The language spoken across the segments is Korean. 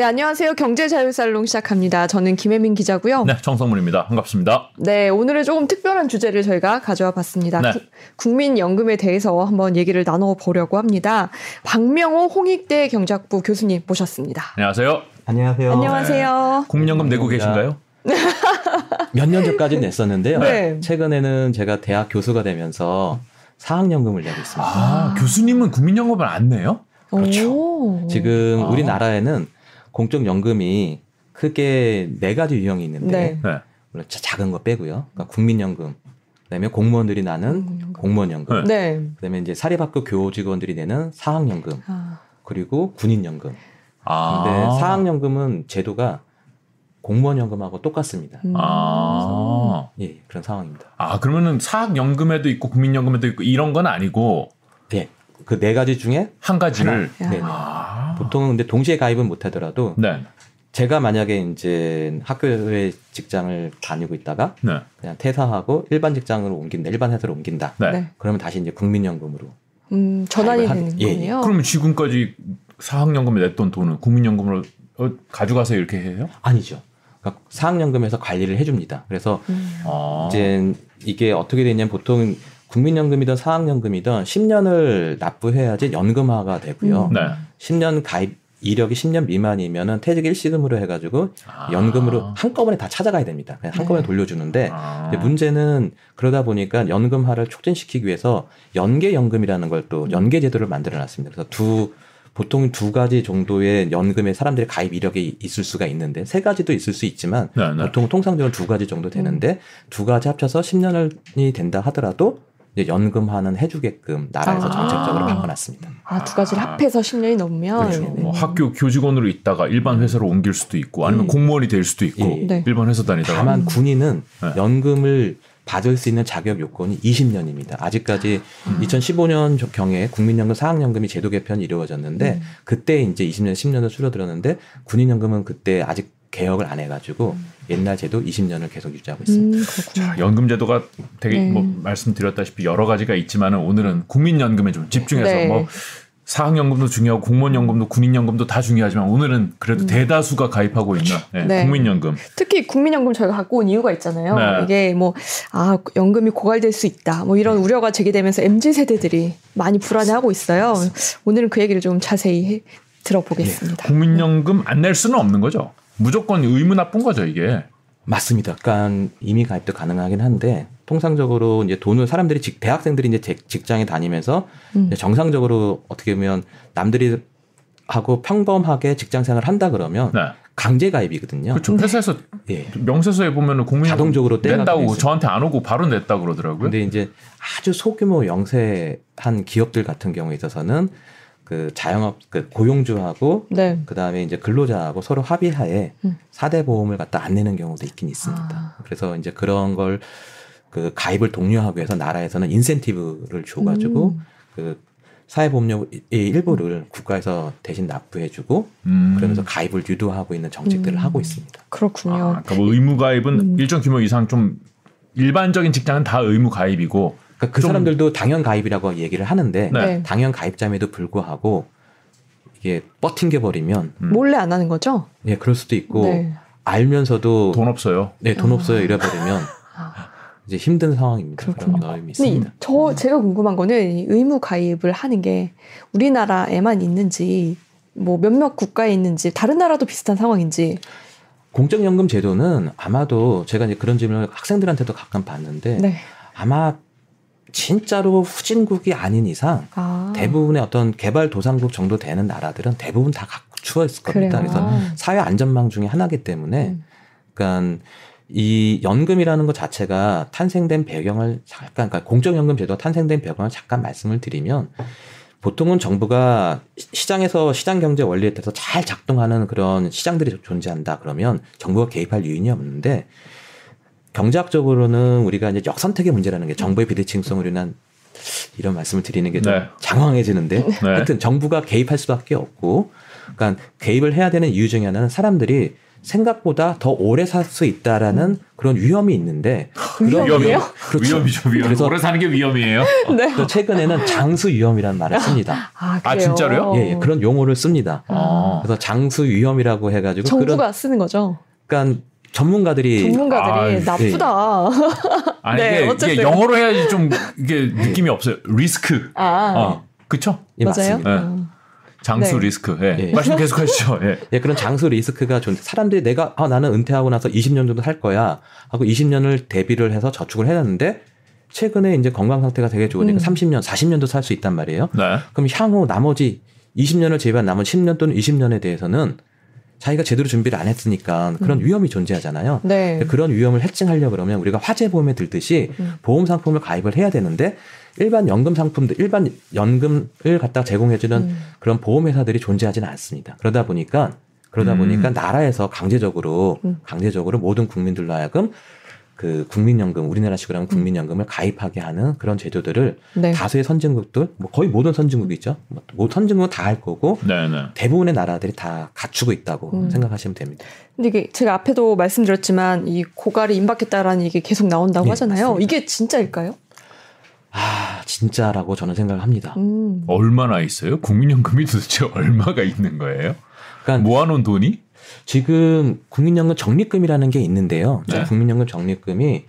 네, 안녕하세요. 경제자유살롱 시작합니다. 저는 김혜민 기자고요. 네, 정성문입니다. 반갑습니다. 네, 오늘은 조금 특별한 주제를 저희가 가져와 봤습니다. 네. 구- 국민연금에 대해서 한번 얘기를 나눠보려고 합니다. 박명호 홍익대 경제학부 교수님 모셨습니다. 안녕하세요. 안녕하세요. 안녕하세요. 국민연금 내고. 계신가요? 몇 년 전까지는 냈었는데요. 네. 최근에는 제가 대학 교수가 되면서 사학연금을 내고 있습니다. 아, 교수님은 국민연금을 안 내요? 그렇죠. 오. 지금 아. 우리나라에는 공적연금이 크게 네 가지 유형이 있는데 네. 네. 물론 자- 작은 거 빼고요. 그러니까 국민연금, 그다음에 공무원들이 나는 국민연금. 공무원연금, 네. 그다음에 이제 사립학교 교직원들이 내는 사학연금, 아, 그리고 군인연금. 아. 근데 사학연금은 제도가 공무원연금하고 똑같습니다. 음. 아. 예, 그런 상황입니다. 아, 그러면은 사학연금에도 있고 국민연금에도 있고 이런 건 아니고 예, 그 네 가지 중에 한 가지를. 야. 네. 아. 보통은 근데 동시에 가입은 못 하더라도 네. 제가 만약에 이제 학교에 직장을 다니고 있다가 네. 그냥 퇴사하고 일반 직장으로 옮긴다, 일반 회사로 옮긴다. 네. 네. 그러면 다시 이제 국민연금으로. 음, 전환이 되는 예, 예. 거네요. 그러면 지금까지 사학연금에 냈던 돈은 국민연금으로 어, 가져가서 이렇게 해요? 아니죠. 그러니까 사학연금에서 관리를 해줍니다. 그래서 음. 아. 이제 이게 어떻게 되냐면 보통 국민연금이든 사학연금이든 10년을 납부해야지 연금화가 되고요. 음. 네. 10년 가입 이력이 10년 미만이면은 퇴직 일시금으로 해가지고 아. 연금으로 한꺼번에 다 찾아가야 됩니다. 그냥 한꺼번에 네. 돌려주는데 아. 문제는 그러다 보니까 연금화를 촉진시키기 위해서 연계연금이라는 걸 또 연계제도를 만들어놨습니다. 그래서 두 보통 두 가지 정도의 연금에 사람들이 가입 이력이 있을 수가 있는데 세 가지도 있을 수 있지만 네, 네. 보통 통상적으로 두 가지 정도 되는데 두 가지 합쳐서 10년이 된다 하더라도 연금화는 해주게끔 나라에서 아. 정책적으로 바꿔놨습니다. 아, 두 가지를 합해서 10년이 넘으면. 그렇죠. 네. 뭐 학교 교직원으로 있다가 일반 회사로 옮길 수도 있고 아니면 음. 공무원이 될 수도 있고 예. 네. 일반 회사 다니다가 다만 군인은 네. 연금을 받을 수 있는 자격 요건이 20년입니다. 아직까지 2015년 경에 국민연금 사학연금이 제도 개편이 이루어졌는데 음. 그때 이제 20년, 10년을 줄어들었는데 군인연금은 그때 아직 개혁을 안 해가지고 옛날 제도 20년을 계속 유지하고 있습니다. 음. 자, 연금 제도가 되게 네. 뭐 말씀드렸다시피 여러 가지가 있지만은 오늘은 국민연금에 좀 집중해서 네. 뭐 사학연금도 중요하고 공무원연금도 군인연금도 다 중요하지만 오늘은 그래도 대다수가 가입하고 있는 네, 음. 네. 국민연금. 특히 국민연금 저희가 갖고 온 이유가 있잖아요. 네. 이게 뭐, 아, 연금이 고갈될 수 있다. 뭐 이런 우려가 제기되면서 MZ세대들이 많이 불안해하고 있어요. 오늘은 그 얘기를 좀 자세히 해- 들어보겠습니다. 국민연금 안 낼 수는 없는 거죠. 무조건 의무 나쁜 거죠 이게. 맞습니다. 그러니까 이미 가입도 가능하긴 한데 통상적으로 이제 돈을 사람들이 직, 대학생들이 이제 직- 직장에 다니면서 음. 이제 정상적으로 어떻게 보면 남들이 하고 평범하게 직장 생활을 한다 그러면 네. 강제 가입이거든요. 그렇죠. 회사에서 예. 명세서에 보면은 국민 자동적으로 낸다고. 저한테 안 오고 바로 냈다 그러더라고요. 근데 이제 아주 소규모 영세한 기업들 같은 경우에 있어서는 그 자영업 그 고용주하고 네. 그 다음에 이제 근로자하고 서로 합의하에 음. 사대 보험을 갖다 안 내는 경우도 있긴 있습니다. 아. 그래서 이제 그런 걸 그 가입을 독려하기 위해서 나라에서는 인센티브를 줘 가지고 음. 그 사회보험료의 일부를 국가에서 대신 납부해주고 음. 그러면서 가입을 유도하고 있는 정책들을 음. 하고 있습니다. 그렇군요. 아, 그러니까 뭐 의무 가입은 음. 일정 규모 이상 좀 일반적인 직장은 다 의무 가입이고 그러니까 그 좀- 사람들도 당연 가입이라고 얘기를 하는데 네. 네. 당연 가입자임에도 불구하고 이게 뻗팅겨 버리면 음. 몰래 안 하는 거죠? 예 그럴 수도 있고 네. 알면서도 돈 없어요. 네 돈 아. 없어요 이래 버리면 아. 이제 힘든 상황입니다. 그렇군요. 그런 어려움이 근데 이- 있습니다. 저 제가 궁금한 거는 이 의무 가입을 하는 게 우리나라에만 있는지 뭐 몇몇 국가에 있는지 다른 나라도 비슷한 상황인지 공적연금 제도는 아마도 제가 이제 그런 질문을 학생들한테도 가끔 받는데 네. 아마 진짜로 후진국이 아닌 이상 아. 대부분의 어떤 개발 도상국 정도 되는 나라들은 대부분 다 갖추어 있을 겁니다. 그래요. 그래서 사회 안전망 중에 하나이기 때문에 음. 그러니까 이 연금이라는 것 자체가 탄생된 배경을 잠깐 그러니까 공적연금 제도가 탄생된 배경을 잠깐 말씀을 드리면 보통은 정부가 시- 시장에서 시장 경제 원리에 따라서 잘 작동하는 그런 시장들이 존재한다 그러면 정부가 개입할 이유는 없는데 경제학적으로는 우리가 이제 역선택의 문제라는 게 정부의 비대칭성으로 인한 이런 말씀을 드리는 게좀 네. 장황해지는데 네. 하여튼 정부가 개입할 수밖에 없고 그러니까 개입을 해야 되는 이유 중에 하나는 사람들이 생각보다 더 오래 살 수 있다라는 그런 위험이 있는데 위험이에요? 위험이요. 그렇죠. 위험이죠, 위험. 그래서- 오래 사는 게 위험이에요. 네. 그래서 최근에는 장수 위험이라는 말을 씁니다. 아, 아? 진짜로요? 예, 예, 그런 용어를 씁니다. 아. 그래서 장수 위험이라고 해가지고 정부가 그런 쓰는 거죠. 그러니까 전문가들이 전문가들이 아, 나쁘다. 아니 네, 이게, 이게 어쨌든. 영어로 해야지 좀 이게 느낌이 없어요. 리스크. 아, 어, 그쵸? 예, 맞아요. 네. 어. 장수 네. 리스크. 예. 예. 말씀 계속하시죠. 예. 예, 그런 장수 리스크가 좋은데 사람들이 내가 아, 나는 은퇴하고 나서 20년 정도 살 거야 하고 20년을 대비를 해서 저축을 해놨는데 최근에 이제 건강 상태가 되게 좋으니까 음. 30년, 40년도 살 수 있단 말이에요. 네. 그럼 향후 나머지 20년을 제외한 나머지 10년 또는 20년에 대해서는 자기가 제대로 준비를 안 했으니까 그런 음. 위험이 존재하잖아요. 네. 그런 위험을 해칭하려고 그러면 우리가 화재보험에 들듯이 음. 보험 상품을 가입을 해야 되는데 일반 연금 상품들, 일반 연금을 갖다 제공해주는 음. 그런 보험회사들이 존재하지는 않습니다. 그러다 보니까 그러다 음. 보니까 나라에서 강제적으로 음. 강제적으로 모든 국민들로 하여금 그 국민연금 우리나라식으로 음. 하면 국민연금을 가입하게 하는 그런 제도들을 네. 다수의 선진국들 뭐 거의 모든 선진국이 있죠. 뭐 선진국은 다 할 거고 네, 네. 대부분의 나라들이 다 갖추고 있다고 음. 생각하시면 됩니다. 근데 이게 제가 앞에도 말씀드렸지만 이 고갈이 임박했다라는 얘기 계속 나온다고 네, 하잖아요. 맞습니다. 이게 진짜일까요? 아 진짜라고 저는 생각을 합니다. 음. 얼마나 있어요? 국민연금이 도대체 얼마가 있는 거예요? 그러니까 모아놓은 돈이? 지금 국민연금 적립금이라는 게 있는데요. 네. 국민연금 적립금이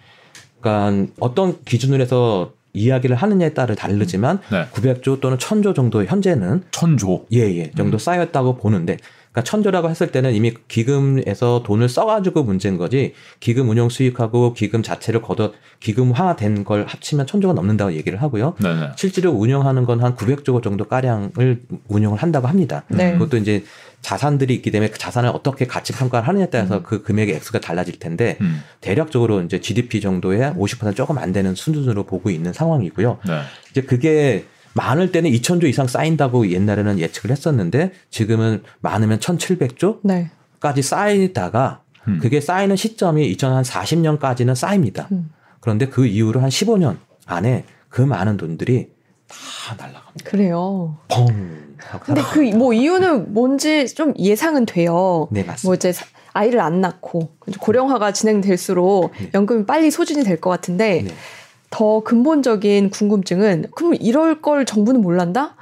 그러니까 어떤 기준으로 해서 이야기를 하느냐에 따라 다르지만 네. 900조 또는 1000조 정도 현재는 천조. 예예 정도 음. 쌓였다고 보는데 그러니까 천조라고 했을 때는 이미 기금에서 돈을 써가지고 문제인 거지 기금 운용 수익하고 기금 자체를 걷어 기금화된 걸 합치면 천조가 넘는다고 얘기를 하고요. 네, 네. 실제로 운영하는 건 한 900조 정도 가량을 운영을 한다고 합니다. 네. 그것도 이제 자산들이 있기 때문에 그 자산을 어떻게 가치 평가를 하느냐에 따라서 그 금액의 액수가 달라질 텐데 음. 대략적으로 이제 GDP 정도의 50% 조금 안 되는 수준으로 보고 있는 상황이고요. 네. 이제 그게 많을 때는 2천조 이상 쌓인다고 옛날에는 예측을 했었는데 지금은 많으면 1,700조까지 네. 쌓이다가 음. 그게 쌓이는 시점이 2040년까지는 쌓입니다. 음. 그런데 그 이후로 한 15년 안에 그 많은 돈들이 다 날아갑니다. 그래요. 펑 하고 근데. 그 뭐 이유는 뭔지 좀 예상은 돼요. 네 맞습니다. 뭐 이제 사- 아이를 안 낳고 고령화가 진행될수록 네. 연금이 빨리 소진이 될 것 같은데 네. 더 근본적인 궁금증은 그럼 이럴 걸 정부는 몰란다?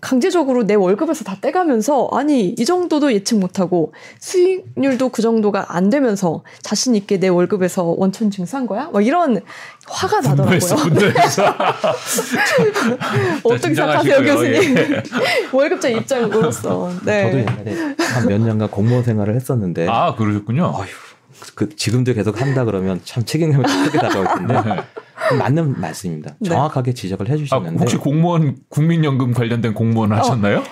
강제적으로 내 월급에서 다 떼가면서 아니 이 정도도 예측 못하고 수익률도 그 정도가 안 되면서 자신 있게 내 월급에서 원천 징수한 거야? 막 이런 화가 분노했어, 나더라고요. 분노했어. 어떻게 생각하세요. 교수님? 예. 월급자 입장으로서. 네. 저도 옛날에 한 몇 년간 공무원 생활을 했었는데 아, 그러셨군요. 어휴, 그 지금도 계속 한다 그러면 참 책임감이 크게 다가올 텐데 네. 맞는 말씀입니다. 네. 정확하게 지적을 아, 해주시는데 혹시 공무원 국민연금 관련된 공무원 하셨나요?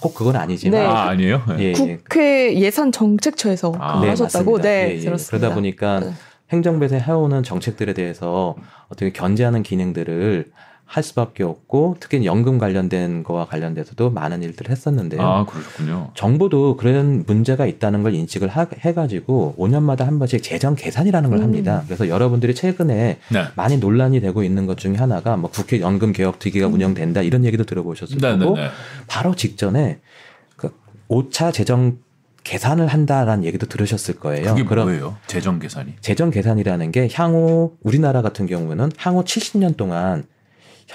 꼭 그건 아니지만 네. 아, 아니에요? 네. 예, 예. 국회 예산 정책처에서 아, 네, 근무하셨다고 맞습니다. 네, 예, 예. 들었습니다. 그러다 보니까 네. 행정부에서 해오는 정책들에 대해서 어떻게 견제하는 기능들을 할 수밖에 없고 특히 연금 관련된 거와 관련돼서도 많은 일들을 했었는데요. 아, 그러셨군요. 정부도 그런 문제가 있다는 걸 인식을 하- 해가지고 5년마다 한 번씩 재정 계산이라는 걸 음. 합니다. 그래서 여러분들이 최근에 네. 많이 논란이 되고 있는 것 중에 하나가 뭐 국회 연금 개혁 특위가 음. 운영된다 이런 얘기도 들어보셨을 네, 네, 거고 네. 바로 직전에 그 5차 재정 계산을 한다라는 얘기도 들으셨을 거예요. 그게 그럼 뭐예요? 재정 계산이. 재정 계산이라는 게 향후 우리나라 같은 경우에는 향후 70년 동안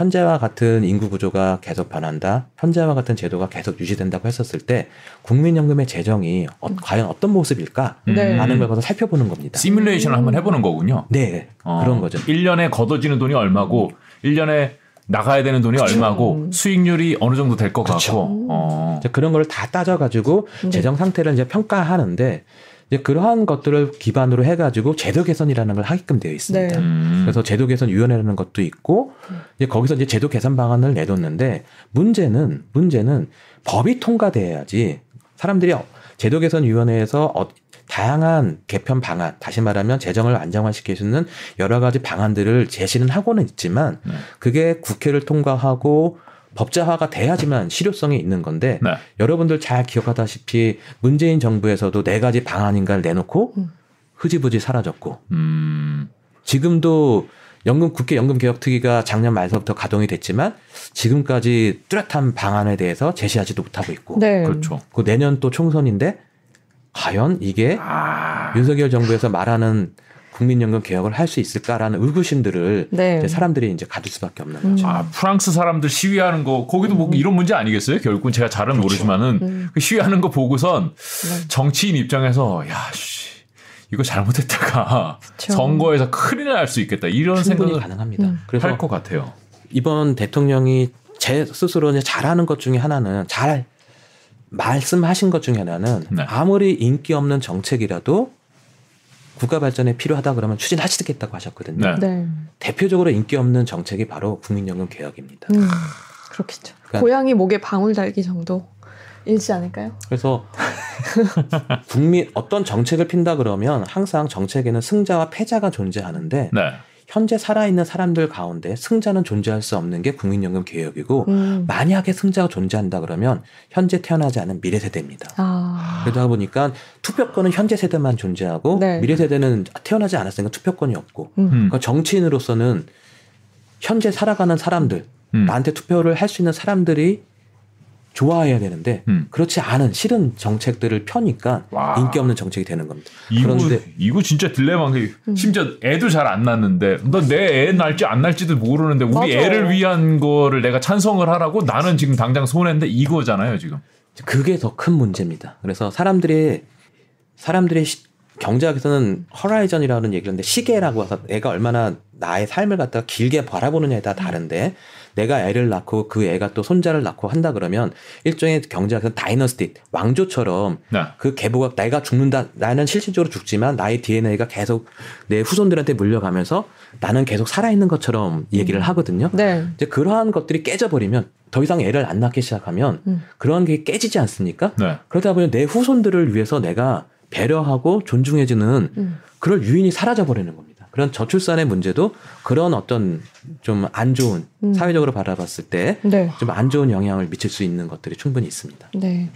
현재와 같은 인구 구조가 계속 변한다. 현재와 같은 제도가 계속 유지된다고 했었을 때 국민연금의 재정이 어- 과연 어떤 모습일까? 네. 라는 걸 거기서 살펴보는 겁니다. 시뮬레이션을 한번 해보는 거군요. 네. 어, 그런 거죠. 1년에 걷어지는 돈이 얼마고 1년에 나가야 되는 돈이 얼마고 음. 수익률이 어느 정도 될것 그쵸. 같고. 어. 그런 걸 다 따져가지고 네. 재정 상태를 이제 평가하는데 이제 그러한 것들을 기반으로 해가지고 제도 개선이라는 걸 하게끔 되어 있습니다. 네. 음. 그래서 제도 개선 위원회라는 것도 있고 이제 거기서 이제 제도 개선 방안을 내뒀는데 문제는 문제는 법이 통과돼야지 사람들이 어, 제도 개선 위원회에서 어, 다양한 개편 방안 다시 말하면 재정을 안정화시킬 수 있는 여러 가지 방안들을 제시는 하고는 있지만 네. 그게 국회를 통과하고 법제화가 돼야지만 실효성이 있는 건데 네. 여러분들 잘 기억하다시피 문재인 정부에서도 네 가지 방안인가를 내놓고 음. 흐지부지 사라졌고 음. 지금도 연금 국회 연금 개혁 특위가 작년 말서부터 가동이 됐지만 지금까지 뚜렷한 방안에 대해서 제시하지도 못하고 있고 네. 그렇죠. 그 내년 또 총선인데 과연 이게 아, 윤석열 정부에서 말하는 국민연금 개혁을 할 수 있을까라는 의구심들을 네. 이제 사람들이 이제 가질 수밖에 없는 음. 거죠. 아, 프랑스 사람들 시위하는 거 거기도 뭐 이런 문제 아니겠어요? 결국은 제가 잘은 모르지만은 음. 그 시위하는 거 보고선 네. 정치인 입장에서 야 씨, 이거 잘못했다가 그쵸. 선거에서 큰일 날 수 있겠다 이런 생각을 가능합니다. 음. 그래서 할 것 같아요. 이번 대통령이 제 스스로 이제 잘하는 것 중에 하나는 잘 말씀하신 것 중에 하나는 네. 아무리 인기 없는 정책이라도 국가 발전에 필요하다 그러면 추진하시겠다고 하셨거든요. 네. 네. 대표적으로 인기 없는 정책이 바로 국민연금 개혁입니다. 음, 그렇겠죠. 그러니까- 고양이 목에 방울 달기 정도 일지 않을까요? 그래서 국민 어떤 정책을 핀다 그러면 항상 정책에는 승자와 패자가 존재하는데 네. 현재 살아있는 사람들 가운데 승자는 존재할 수 없는 게 국민연금 개혁이고 음. 만약에 승자가 존재한다 그러면 현재 태어나지 않은 미래 세대입니다. 아, 그러다 보니까 투표권은 현재 세대만 존재하고 네. 미래 세대는 태어나지 않았으니까 투표권이 없고 음. 음. 그러니까 정치인으로서는 현재 살아가는 사람들 음. 나한테 투표를 할 수 있는 사람들이 좋아해야 되는데 음. 그렇지 않은 싫은 정책들을 펴니까 와. 인기 없는 정책이 되는 겁니다. 이거 그런데 이거 진짜 딜레마인 게 음. 심지어 애도 잘 안 낳는데 너 내애 날지 안 날지도 모르는데 우리 맞아. 애를 위한 거를 내가 찬성을 하라고 나는 지금 당장 손해인데 이거잖아요 지금. 그게 더 큰 문제입니다. 그래서 사람들이 사람들이 시- 경제학에서는 허라이전이라는 얘기를 하는데 시계라고 해서 애가 얼마나 나의 삶을 갖다가 길게 바라보느냐에 따라 다른데 내가 애를 낳고 그 애가 또 손자를 낳고 한다 그러면 일종의 경제학에서 다이너스티 왕조처럼 네. 그 계보가 내가 죽는다 나는 실질적으로 죽지만 나의 DNA가 계속 내 후손들한테 물려가면서 나는 계속 살아있는 것처럼 얘기를 하거든요. 네. 이제 그러한 것들이 깨져버리면 더 이상 애를 안 낳기 시작하면 음. 그러한 게 깨지지 않습니까? 네. 그러다 보면 내 후손들을 위해서 내가 배려하고 존중해주는 음. 그럴 유인이 사라져 버리는 겁니다. 그런 저출산의 문제도 그런 어떤 좀 안 좋은 음. 사회적으로 바라봤을 때좀 네. 안 좋은 영향을 미칠 수 있는 것들이 충분히 있습니다. 네.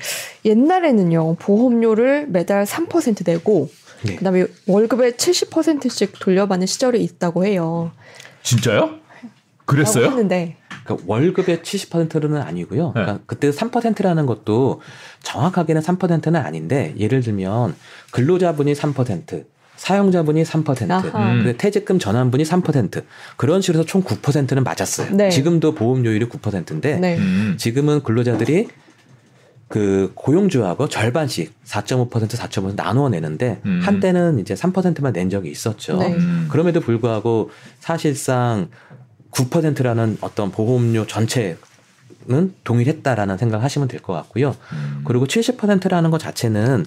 옛날에는요, 보험료를 매달 3% 내고, 네. 그 다음에 월급의 70%씩 돌려받는 시절이 있다고 해요. 진짜요? 그랬어요? 했는데, 그러니까 월급의 70%는 아니고요. 네. 그러니까 그때 3%라는 것도 정확하게는 3%는 아닌데 예를 들면 근로자분이 3%, 사용자분이 3%, 아하. 음. 근데 퇴직금 전환분이 3% 그런 식으로 해서 총 9%는 맞았어요. 네. 지금도 보험료율이 9%인데 네. 음. 지금은 근로자들이 그 고용주하고 절반씩 4.5% 4.5% 나누어 내는데 음. 한때는 이제 3%만 낸 적이 있었죠. 네. 음. 그럼에도 불구하고 사실상 9%라는 어떤 보험료 전체 는 동일했다라는 생각을 하시면 될 것 같고요. 음. 그리고 70%라는 것 자체는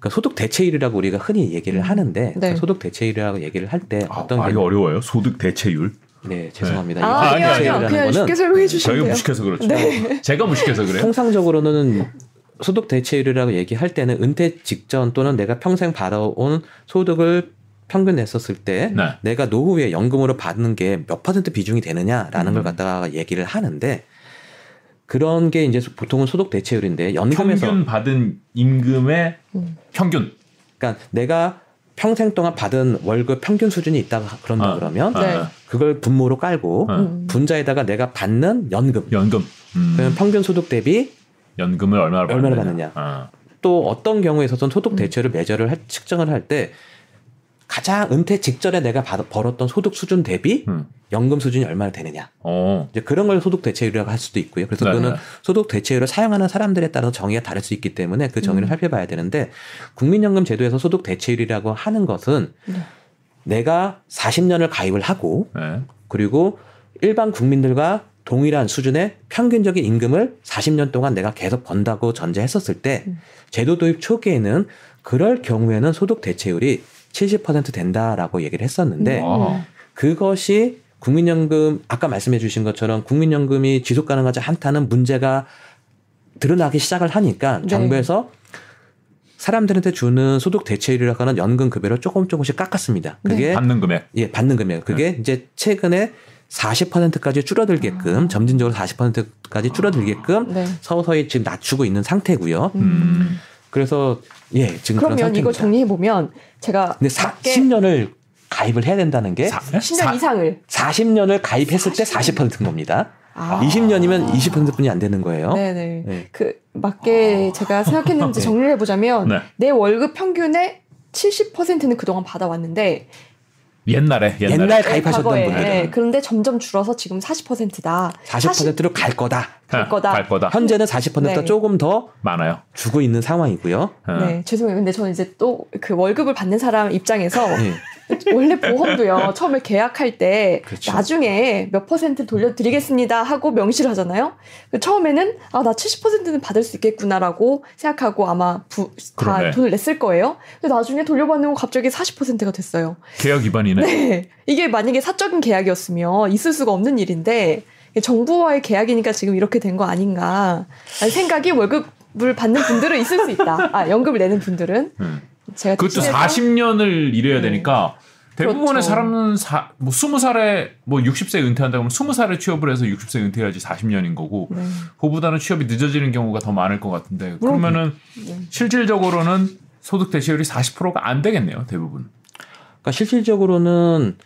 그 소득 대체율이라고 우리가 흔히 얘기를 하는데 네. 그 소득 대체율이라고 얘기를 할때 아, 어떤 말이 개념- 어려워요. 소득 대체율. 네 죄송합니다. 아, 이 아니요, 아니요, 아니요. 대체율이라는 그냥 쉽게 설명해 주시면 저희가. 무식해서 그렇죠. 네. 제가 무식해서 그래요. 통상적으로는 소득 대체율이라고 얘기할 때는 은퇴 직전 또는 내가 평생 받아온 소득을 평균 냈었을 때 네. 내가 노후에 연금으로 받는 게 몇 퍼센트 비중이 되느냐라는 음. 걸 갖다가 얘기를 하는데 그런 게 이제 보통은 소득 대체율인데 연금에서 평균 받은 임금의 음. 평균. 그러니까 내가 평생 동안 받은 월급 평균 수준이 있다가 그런다 아, 그러면 아, 네. 아. 그걸 분모로 깔고 아. 음. 분자에다가 내가 받는 연금 연금. 음. 그러면 평균 소득 대비 연금을 얼마나 얼마나 받느냐. 받느냐. 아. 또 어떤 경우에 있어서는 소득 음. 대체를 매저를 할- 측정을 할 때 가장 은퇴 직전에 내가 받, 벌었던 소득 수준 대비 음. 연금 수준이 얼마나 되느냐 어. 이제 그런 걸 소득 대체율이라고 할 수도 있고요. 그래서 네, 그거는 네. 소득 대체율을 사용하는 사람들에 따라서 정의가 다를 수 있기 때문에 그 정의를 음. 살펴봐야 되는데 국민연금 제도에서 소득 대체율이라고 하는 것은 네. 내가 40년을 가입을 하고 네. 그리고 일반 국민들과 동일한 수준의 평균적인 임금을 40년 동안 내가 계속 번다고 전제했었을 때 음. 제도 도입 초기에는 그럴 경우에는 소득 대체율이 70% 된다라고 얘기를 했었는데 음. 와. 그것이 국민연금 아까 말씀해 주신 것처럼 국민연금이 지속 가능하지 않다는 문제가 드러나기 시작을 하니까 네. 정부에서 사람들한테 주는 소득 대체율이라고 하는 연금 급여를 조금 조금씩 깎았습니다. 그게 받는 금액. 예, 받는 금액. 그게 네. 이제 최근에 40%까지 줄어들게끔 아. 점진적으로 40%까지 줄어들게끔 네. 서서히 지금 낮추고 있는 상태고요. 음. 그래서 예, 지금 그러면 이거. 정리해 보면 제가 근데 사, 밖에 10년을 가입을 해야 된다는 게 사, 10년 이상을 40년을 가입했을 때 40%인 겁니다. 아. 20년이면 20%뿐이 안 되는 거예요. 네네. 네. 그 맞게 제가 생각했는지 네. 정리를 해보자면 네. 내 월급 평균의 70%는 그동안 받아왔는데 옛날에 옛날에 옛날 가입하셨던 과거에, 분들은 예, 그런데 점점 줄어서 지금 40%다. 40%로 갈 거다. 갈 거다. 갈 거다. 현재는 40%가 네. 조금 더 많아요. 주고 있는 상황이고요. 어. 네, 죄송해요. 근데 저는 이제 또 그 월급을 받는 사람 입장에서 네. 원래 보험도요. 처음에 계약할 때 그렇죠. 나중에 몇 퍼센트 돌려드리겠습니다 하고 명시를 하잖아요. 그 처음에는 아 나 70%는 받을 수 있겠구나라고 생각하고 아마 부, 다 그러네. 돈을 냈을 거예요. 근데 나중에 돌려받는 건 갑자기 40%가 됐어요. 계약 위반이네. 네. 이게 만약에 사적인 계약이었으면 있을 수가 없는 일인데 정부와의 계약이니까 지금 이렇게 된 거 아닌가 생각이 월급을 받는 분들은 있을 수 있다. 아 연금을 내는 분들은 음. 제가 그것도 대신해서 40년을 일해야 네. 되니까 대부분의 그렇죠. 사람은 사, 뭐 20살에 뭐 60세 은퇴한다 그러면 20살에 취업을 해서 60세 은퇴해야지 40년인 거고 네. 그보다는 취업이 늦어지는 경우가 더 많을 것 같은데 그러면은 네. 실질적으로는 소득 대체율이 40%가 안 되겠네요 대부분. 그러니까 실질적으로는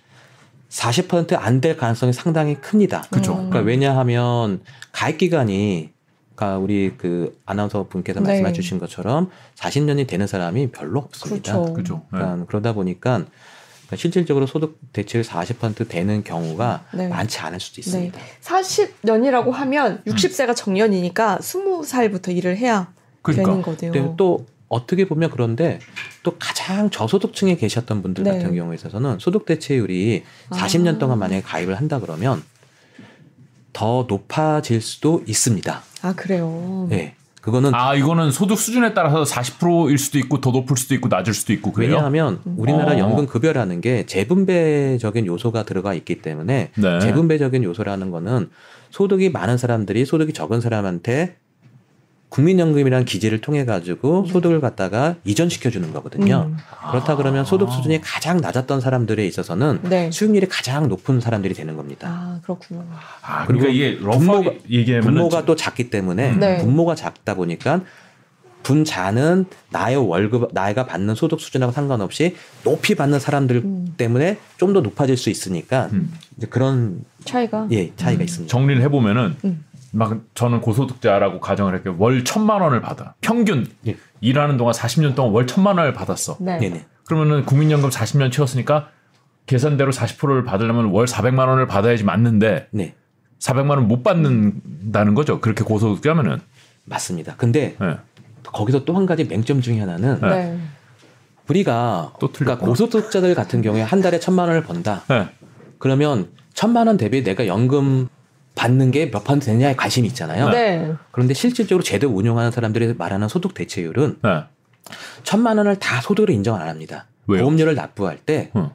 40%안 될 가능성이 상당히 큽니다. 그쵸. 음. 그러니까 왜냐하면 가입 기간이 그러니까 우리 그 아나운서 분께서 네. 말씀해 주신 것처럼 40년이 되는 사람이 별로 없습니다. 그렇죠. 그죠. 네. 그러니까 그러다 보니까 그러니까 실질적으로 소득 대체율 40% 되는 경우가 네. 많지 않을 수도 있습니다. 40년이라고 하면 음. 60세가 정년이니까 20살부터 일을 해야 그러니까. 되는 거네요. 또 어떻게 보면 그런데 또 가장 저소득층에 계셨던 분들 네. 같은 경우에 있어서는 소득 대체율이 아. 40년 동안 만약에 가입을 한다 그러면 더 높아질 수도 있습니다. 아 그래요. 네. 그거는 아 이거는 소득 수준에 따라서 40%일 수도 있고 더 높을 수도 있고 낮을 수도 있고 그래요. 왜냐하면 우리나라 어. 연금 급여라는 게 재분배적인 요소가 들어가 있기 때문에 네. 재분배적인 요소라는 거는 소득이 많은 사람들이 소득이 적은 사람한테 국민연금이라는 기제를 통해 가지고 소득을 갖다가 이전시켜 주는 거거든요. 음. 그렇다 그러면 소득 수준이 가장 낮았던 사람들에 있어서는 네. 수익률이 가장 높은 사람들이 되는 겁니다. 아 그렇군요. 아, 그리고 그러니까 이게 분모가- 얘기하면 분모가 또 작기 때문에 네. 분모가 작다 보니까 분자는 나의 월급 나이가 받는 소득 수준하고 상관없이 높이 받는 사람들 음. 때문에 좀 더 높아질 수 있으니까 음. 이제 그런 차이가. 예 차이가 있습니다. 정리를 해보면은 음. 막 저는 고소득자라고 가정을 할게요. 월 천만 원을 받아. 평균 예. 일하는 동안 40년 동안 월 천만 원을 받았어. 네. 네네. 그러면은 국민연금 40년 채웠으니까 계산대로 40%를 받으려면 월 400만 원을 받아야지 맞는데 네 400만 원 못 받는다는 거죠. 그렇게 고소득자면은. 맞습니다. 근데 예. 거기서 또 한 가지 맹점 중에 하나는 네. 네. 우리가 또 틀렸구나. 그러니까 고소득자들 같은 경우에 한 달에 천만 원을 번다. 예. 그러면 천만 원 대비 내가 연금 받는 게몇 퍼센트 되냐에 관심이 있잖아요. 네. 그런데 실질적으로 제도 운영하는 사람들이 말하는 소득 대체율은 예. 천만 원을 다 소득으로 인정 안 합니다. 왜요? 보험료를 납부할 때 어.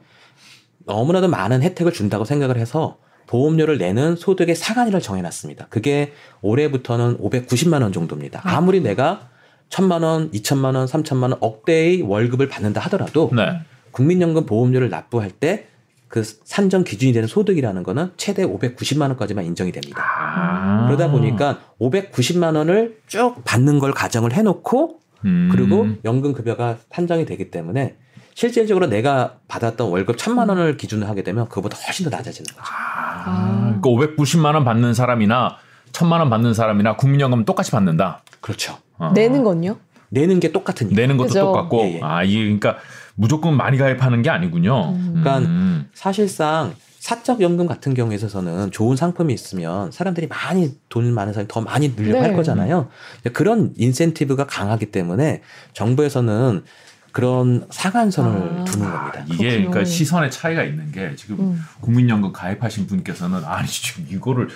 너무나도 많은 혜택을 준다고 생각을 해서 보험료를 내는 소득의 상한율을 정해놨습니다. 그게 올해부터는 590만 원 정도입니다. 아무리 내가 천만 원, 이천만 원, 삼천만 원 억대의 월급을 받는다 하더라도 네. 국민연금 보험료를 납부할 때 그 산정 기준이 되는 소득이라는 거는 최대 590만 원까지만 인정이 됩니다. 아. 그러다 보니까 590만 원을 쭉 받는 걸 가정을 해놓고 음. 그리고 연금 급여가 산정이 되기 때문에 실질적으로 내가 받았던 월급 천만 원을 기준으로 하게 되면 그보다 훨씬 더 낮아지는 거죠. 아. 그러니까 590만 원 받는 사람이나 천만 원 받는 사람이나 국민연금 똑같이 받는다. 그렇죠. 어. 내는 건요? 내는 게 똑같은 일. 내는 것도 그죠. 똑같고 예, 예. 아 이게 그러니까 무조건 많이 가입하는 게 아니군요. 음. 그러니까 음. 사실상 사적 연금 같은 경우에 있어서는 좋은 상품이 있으면 사람들이 많이 돈 많은 사람이 더 많이 늘려고 네. 할 거잖아요. 그런 인센티브가 강하기 때문에 정부에서는 그런 상한선을 아. 두는 겁니다. 이게 그렇군요. 그러니까 시선의 차이가 있는 게 지금 음. 국민연금 가입하신 분께서는 아니 지금 이거를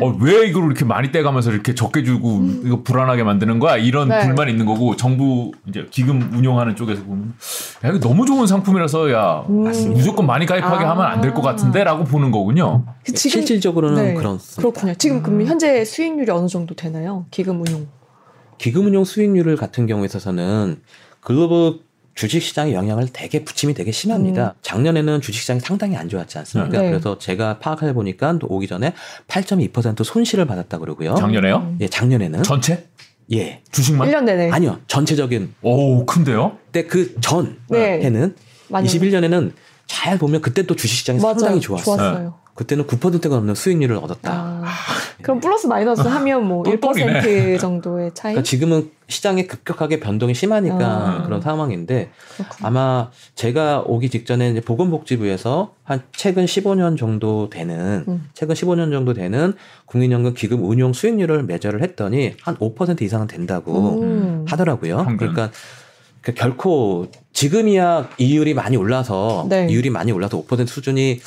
어, 왜 이걸 이렇게 많이 떼가면서 이렇게 적게 주고 이거 불안하게 만드는 거야 이런 음. 네. 불만이 있는 거고 정부 이제 기금 운용하는 쪽에서 보면 야 이거 너무 좋은 상품이라서 야 음. 무조건 많이 가입하게 아. 하면 안 될 것 같은데라고 보는 거군요. 그 지금 실질적으로는 네. 그렇습니다. 그렇군요. 지금 그럼 현재 수익률이 어느 정도 되나요? 기금 운용. 기금 운용 수익률 같은 경우에 있어서는 글로벌 주식시장의 영향을 되게 부침이 되게 심합니다. 작년에는 주식시장이 상당히 안 좋았지 않습니까? 네. 그래서 제가 파악해 보니까 오기 전에 8.2% 손실을 받았다 그러고요. 작년에요? 음. 예, 작년에는 전체 예 주식만? 1년 내내. 아니요 전체적인 오 큰데요? 근데 그전 네. 해는 많이 21년에는 잘 보면 그때 또 주식시장이 맞아요. 상당히 좋았어요. 좋았어요. 그때는 9%가 넘는 수익률을 얻었다. 아, 그럼 플러스 마이너스 하면 뭐 똘똘이네. 1% 정도의 차이? 그러니까 지금은 시장이 급격하게 변동이 심하니까 아. 그런 상황인데 그렇구나. 아마 제가 오기 직전에 이제 보건복지부에서 한 최근 15년 정도 되는 음. 최근 15년 정도 되는 국민연금 기금 운용 수익률을 매저를 했더니 한 5% 이상은 된다고 음. 하더라고요. 평균. 그러니까 그 결코 지금이야 이율이 많이 올라서 네. 이율이 많이 올라서 5% 수준이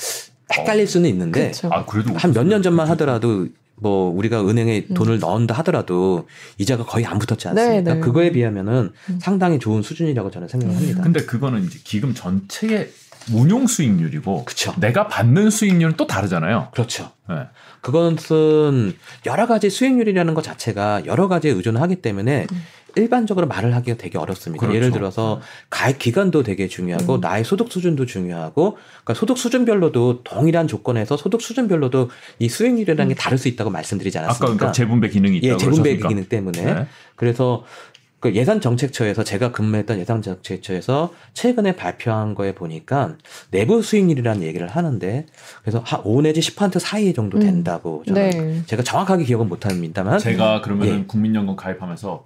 헷갈릴 수는 있는데 그쵸. 아 그래도 한몇 년 전만 하더라도 뭐 우리가 은행에 돈을 넣은다 하더라도 이자가 거의 안 붙었지 않습니까? 음. 네, 네. 그거에 비하면은 음. 상당히 좋은 수준이라고 저는 생각을 합니다. 근데 그거는 이제 기금 전체의 운용 수익률이고 그쵸. 내가 받는 수익률은 또 다르잖아요. 그렇죠. 네. 그것은 여러 가지 수익률이라는 것 자체가 여러 가지에 의존하기 때문에 음. 일반적으로 말을 하기가 되게 어렵습니다. 그렇죠. 예를 들어서 가입 기간도 되게 중요하고 음. 나의 소득 수준도 중요하고 그러니까 소득 수준별로도 동일한 조건에서 소득 수준별로도 이 수익률이라는 게 다를 수 있다고 말씀드리지 아까 않았습니까? 그러니까 재분배 기능이 있다고 예, 재분배 그러셨으니까. 기능 때문에 네. 그래서 그 예산 정책처에서 제가 근무했던 예산 정책처에서 최근에 발표한 거에 보니까 내부 수익률이라는 얘기를 하는데 그래서 한5 내지 10% 사이 정도 음. 된다고 저는 네. 제가 정확하게 기억은 못 합니다만 제가 그러면은 예. 국민연금 가입하면서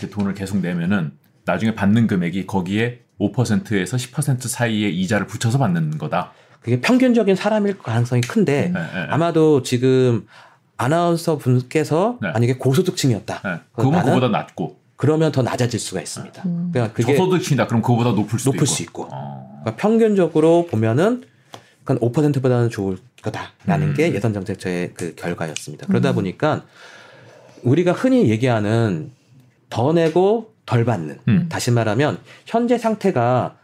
이렇게 돈을 계속 내면은 나중에 받는 금액이 거기에 5%에서 10% 사이의 이자를 붙여서 받는 거다. 그게 평균적인 사람일 가능성이 큰데 네, 네, 네. 아마도 지금 아나운서 분께서 네. 만약에 고소득층이었다. 네. 그거면 나는 그거보다 낮고 그러면 더 낮아질 수가 있습니다. 음. 그러니까 그게 저소득층이다. 그럼 그거보다 높을 수도 높을 있고. 수 있고. 어. 그러니까 평균적으로 보면은 한 5%보다는 좋을 거다라는 음. 게 예산 정책처의 그 결과였습니다. 그러다 음. 보니까 우리가 흔히 얘기하는 더 내고 덜 받는 음. 다시 말하면 현재 상태가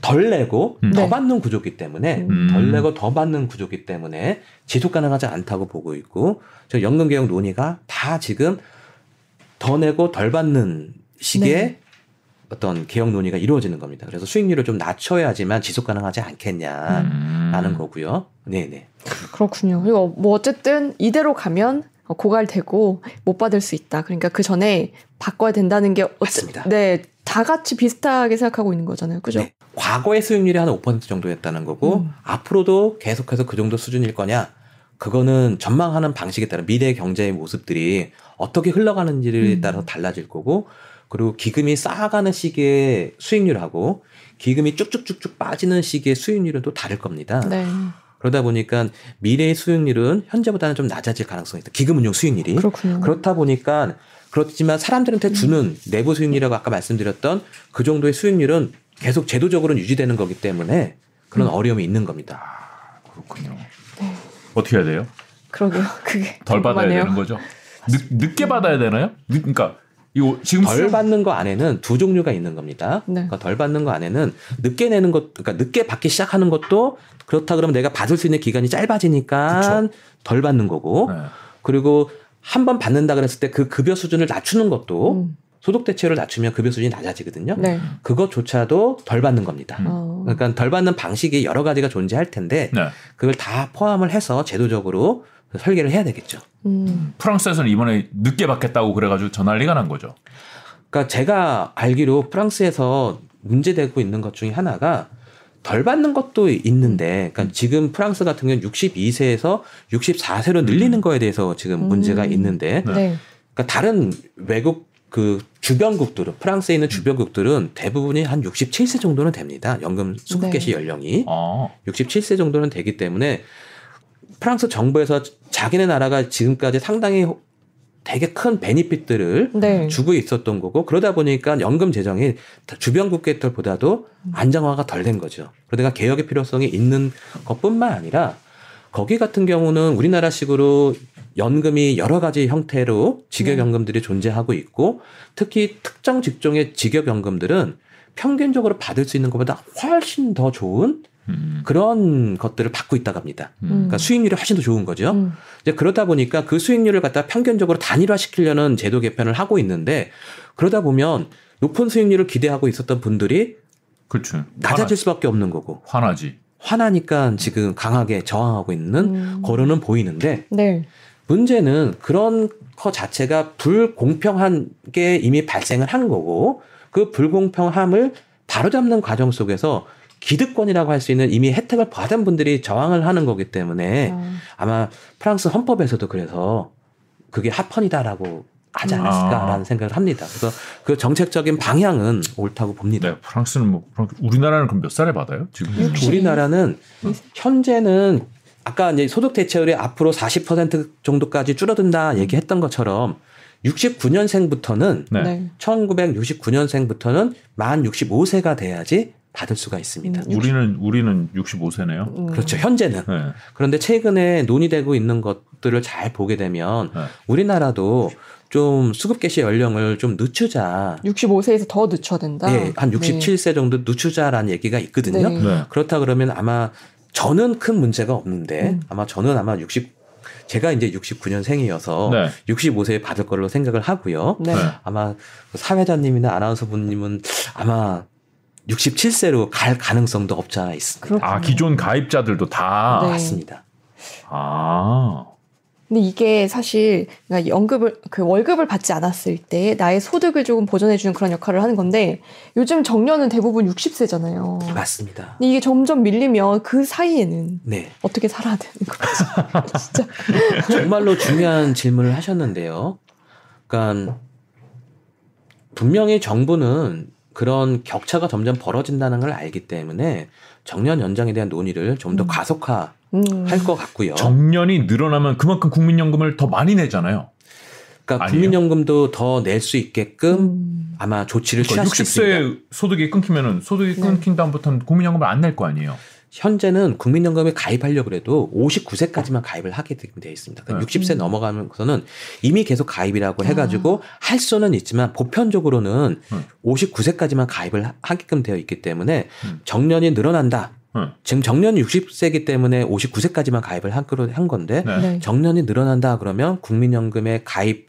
덜 내고 음. 더 네. 받는 구조기 때문에 음. 덜 내고 더 받는 구조기 때문에 지속 가능하지 않다고 보고 있고 저 연금 개혁 논의가 다 지금 더 내고 덜 받는 식의 네. 어떤 개혁 논의가 이루어지는 겁니다. 그래서 수익률을 좀 낮춰야지만 지속 가능하지 않겠냐라는 음. 거고요. 네네. 그렇군요. 그리고 뭐 어쨌든 이대로 가면 고갈되고 못 받을 수 있다. 그러니까 그 전에 바꿔야 된다는 게 맞습니다. 네, 다 같이 비슷하게 생각하고 있는 거잖아요. 그죠? 네. 과거의 수익률이 한 5% 정도였다는 거고 음. 앞으로도 계속해서 그 정도 수준일 거냐? 그거는 전망하는 방식에 따라 미래 경제의 모습들이 어떻게 흘러가는지를 음. 따라서 달라질 거고 그리고 기금이 쌓아가는 시기의 수익률하고 기금이 쭉쭉쭉쭉 빠지는 시기의 수익률은 또 다를 겁니다. 네. 그러다 보니까 미래의 수익률은 현재보다는 좀 낮아질 가능성이 있다. 기금 운용 수익률이. 그렇군요. 그렇다 보니까 그렇지만 사람들한테 주는 내부 수익률이라고 아까 말씀드렸던 그 정도의 수익률은 계속 제도적으로 유지되는 거기 때문에 그런 음. 어려움이 있는 겁니다. 그렇군요. 네. 어떻게 해야 돼요? 그러게요. 그게 덜 받아야 궁금하네요. 되는 거죠? 늦, 늦게 받아야 되나요? 늦, 그러니까 이거 지금 덜 받는 거 안에는 두 종류가 있는 겁니다. 네. 그러니까 덜 받는 거 안에는 늦게 내는 것, 그러니까 늦게 받기 시작하는 것도 그렇다 그러면 내가 받을 수 있는 기간이 짧아지니까 덜 받는 거고 네. 그리고 한 번 받는다 그랬을 때 그 급여 수준을 낮추는 것도 음. 소득 대체율을 낮추면 급여 수준이 낮아지거든요. 네. 그것조차도 덜 받는 겁니다. 음. 어. 그러니까 덜 받는 방식이 여러 가지가 존재할 텐데 네. 그걸 다 포함을 해서 제도적으로 설계를 해야 되겠죠. 음. 프랑스에서는 이번에 늦게 받겠다고 그래가지고 전난리가 난 거죠. 그러니까 제가 알기로 프랑스에서 문제되고 있는 것 중에 하나가 덜 받는 것도 있는데, 그러니까 지금 프랑스 같은 경우는 62세에서 64세로 늘리는 거에 대해서 지금 음. 문제가 있는데, 네. 네. 그러니까 다른 외국 그 주변국들은 프랑스에 있는 주변국들은 대부분이 한 67세 정도는 됩니다. 연금 수급 네. 개시 연령이 아, 67세 정도는 되기 때문에 프랑스 정부에서 자기네 나라가 지금까지 상당히 되게 큰 베니핏들을 네. 주고 있었던 거고 그러다 보니까 연금 재정이 주변 국가들보다도 안정화가 덜 된 거죠. 그러다가 개혁의 필요성이 있는 것뿐만 아니라 거기 같은 경우는 우리나라식으로 연금이 여러 가지 형태로 직역연금들이 존재하고 있고 특히 특정 직종의 직역연금들은 평균적으로 받을 수 있는 것보다 훨씬 더 좋은 음, 그런 것들을 받고 있다고 합니다. 음. 그러니까 수익률이 훨씬 더 좋은 거죠. 음. 이제 그러다 보니까 그 수익률을 갖다 평균적으로 단일화 시키려는 제도 개편을 하고 있는데 그러다 보면 높은 수익률을 기대하고 있었던 분들이 그렇죠. 낮아질 수밖에 없는 거고 화나, 화나지. 화나니까 지금 강하게 저항하고 있는 음. 거론은 보이는데 네. 문제는 그런 거 자체가 불공평한 게 이미 발생을 한 거고 그 불공평함을 바로잡는 과정 속에서 기득권이라고 할 수 있는 이미 혜택을 받은 분들이 저항을 하는 거기 때문에 아, 아마 프랑스 헌법에서도 그래서 그게 합헌이다라고 하지 않았을까라는 아. 생각을 합니다. 그래서 그 정책적인 방향은 옳다고 봅니다. 네, 프랑스는 뭐 프랑스- 우리나라는 그럼 몇 살에 받아요? 지금 육십. 우리나라는 현재는 아까 이제 소득 대체율이 앞으로 40% 정도까지 줄어든다 얘기했던 것처럼 69년생부터는 네. 네. 1969년생부터는 만 65세가 돼야지 받을 수가 있습니다. 음, 우리는 우리는 65세네요. 음. 그렇죠. 현재는. 네. 그런데 최근에 논의되고 있는 것들을 잘 보게 되면 네. 우리나라도 좀 수급 개시 연령을 좀 늦추자. 65세에서 더 늦춰야 된다. 예, 한 67세 정도 늦추자라는 얘기가 있거든요. 네. 네. 그렇다 그러면 아마 저는 큰 문제가 없는데 음. 아마 저는 아마 60 제가 이제 69년생이어서 네. 65세에 받을 걸로 생각을 하고요. 네. 네. 아마 사회자님이나 아나운서 분님은 아마 67세로 갈 가능성도 없지 않아 있습니다. 그렇군요. 아 기존 가입자들도 다. 네. 맞습니다. 아. 근데 이게 사실 그러니까 연급을 그 월급을 받지 않았을 때 나의 소득을 조금 보전해 주는 그런 역할을 하는 건데 요즘 정년은 대부분 60세잖아요. 맞습니다. 근데 이게 점점 밀리면 그 사이에는 네. 어떻게 살아야 되는 거지? 진짜. 정말로 중요한 질문을 하셨는데요. 그러니까 분명히 정부는 그런 격차가 점점 벌어진다는 걸 알기 때문에 정년 연장에 대한 논의를 좀더 음. 가속화할 음. 것 같고요. 정년이 늘어나면 그만큼 국민연금을 더 많이 내잖아요. 그러니까 아니에요? 국민연금도 더 낼 수 있게끔 음. 아마 조치를 그러니까 취할 수 있습니다. 60세 소득이 끊기면은 소득이 네. 끊긴 다음부터는 국민연금을 안 낼 거 아니에요. 현재는 국민연금에 가입하려고 해도 59세까지만 가입을 하게 되어 있습니다. 그러니까 네. 60세 음. 넘어가면서는 이미 계속 가입이라고 아. 해가지고 할 수는 있지만 보편적으로는 음. 59세까지만 가입을 하- 하게끔 되어 있기 때문에 음. 정년이 늘어난다. 응. 지금 정년이 60세이기 때문에 59세까지만 가입을 하기로 한 건데 네. 네. 정년이 늘어난다 그러면 국민연금의 가입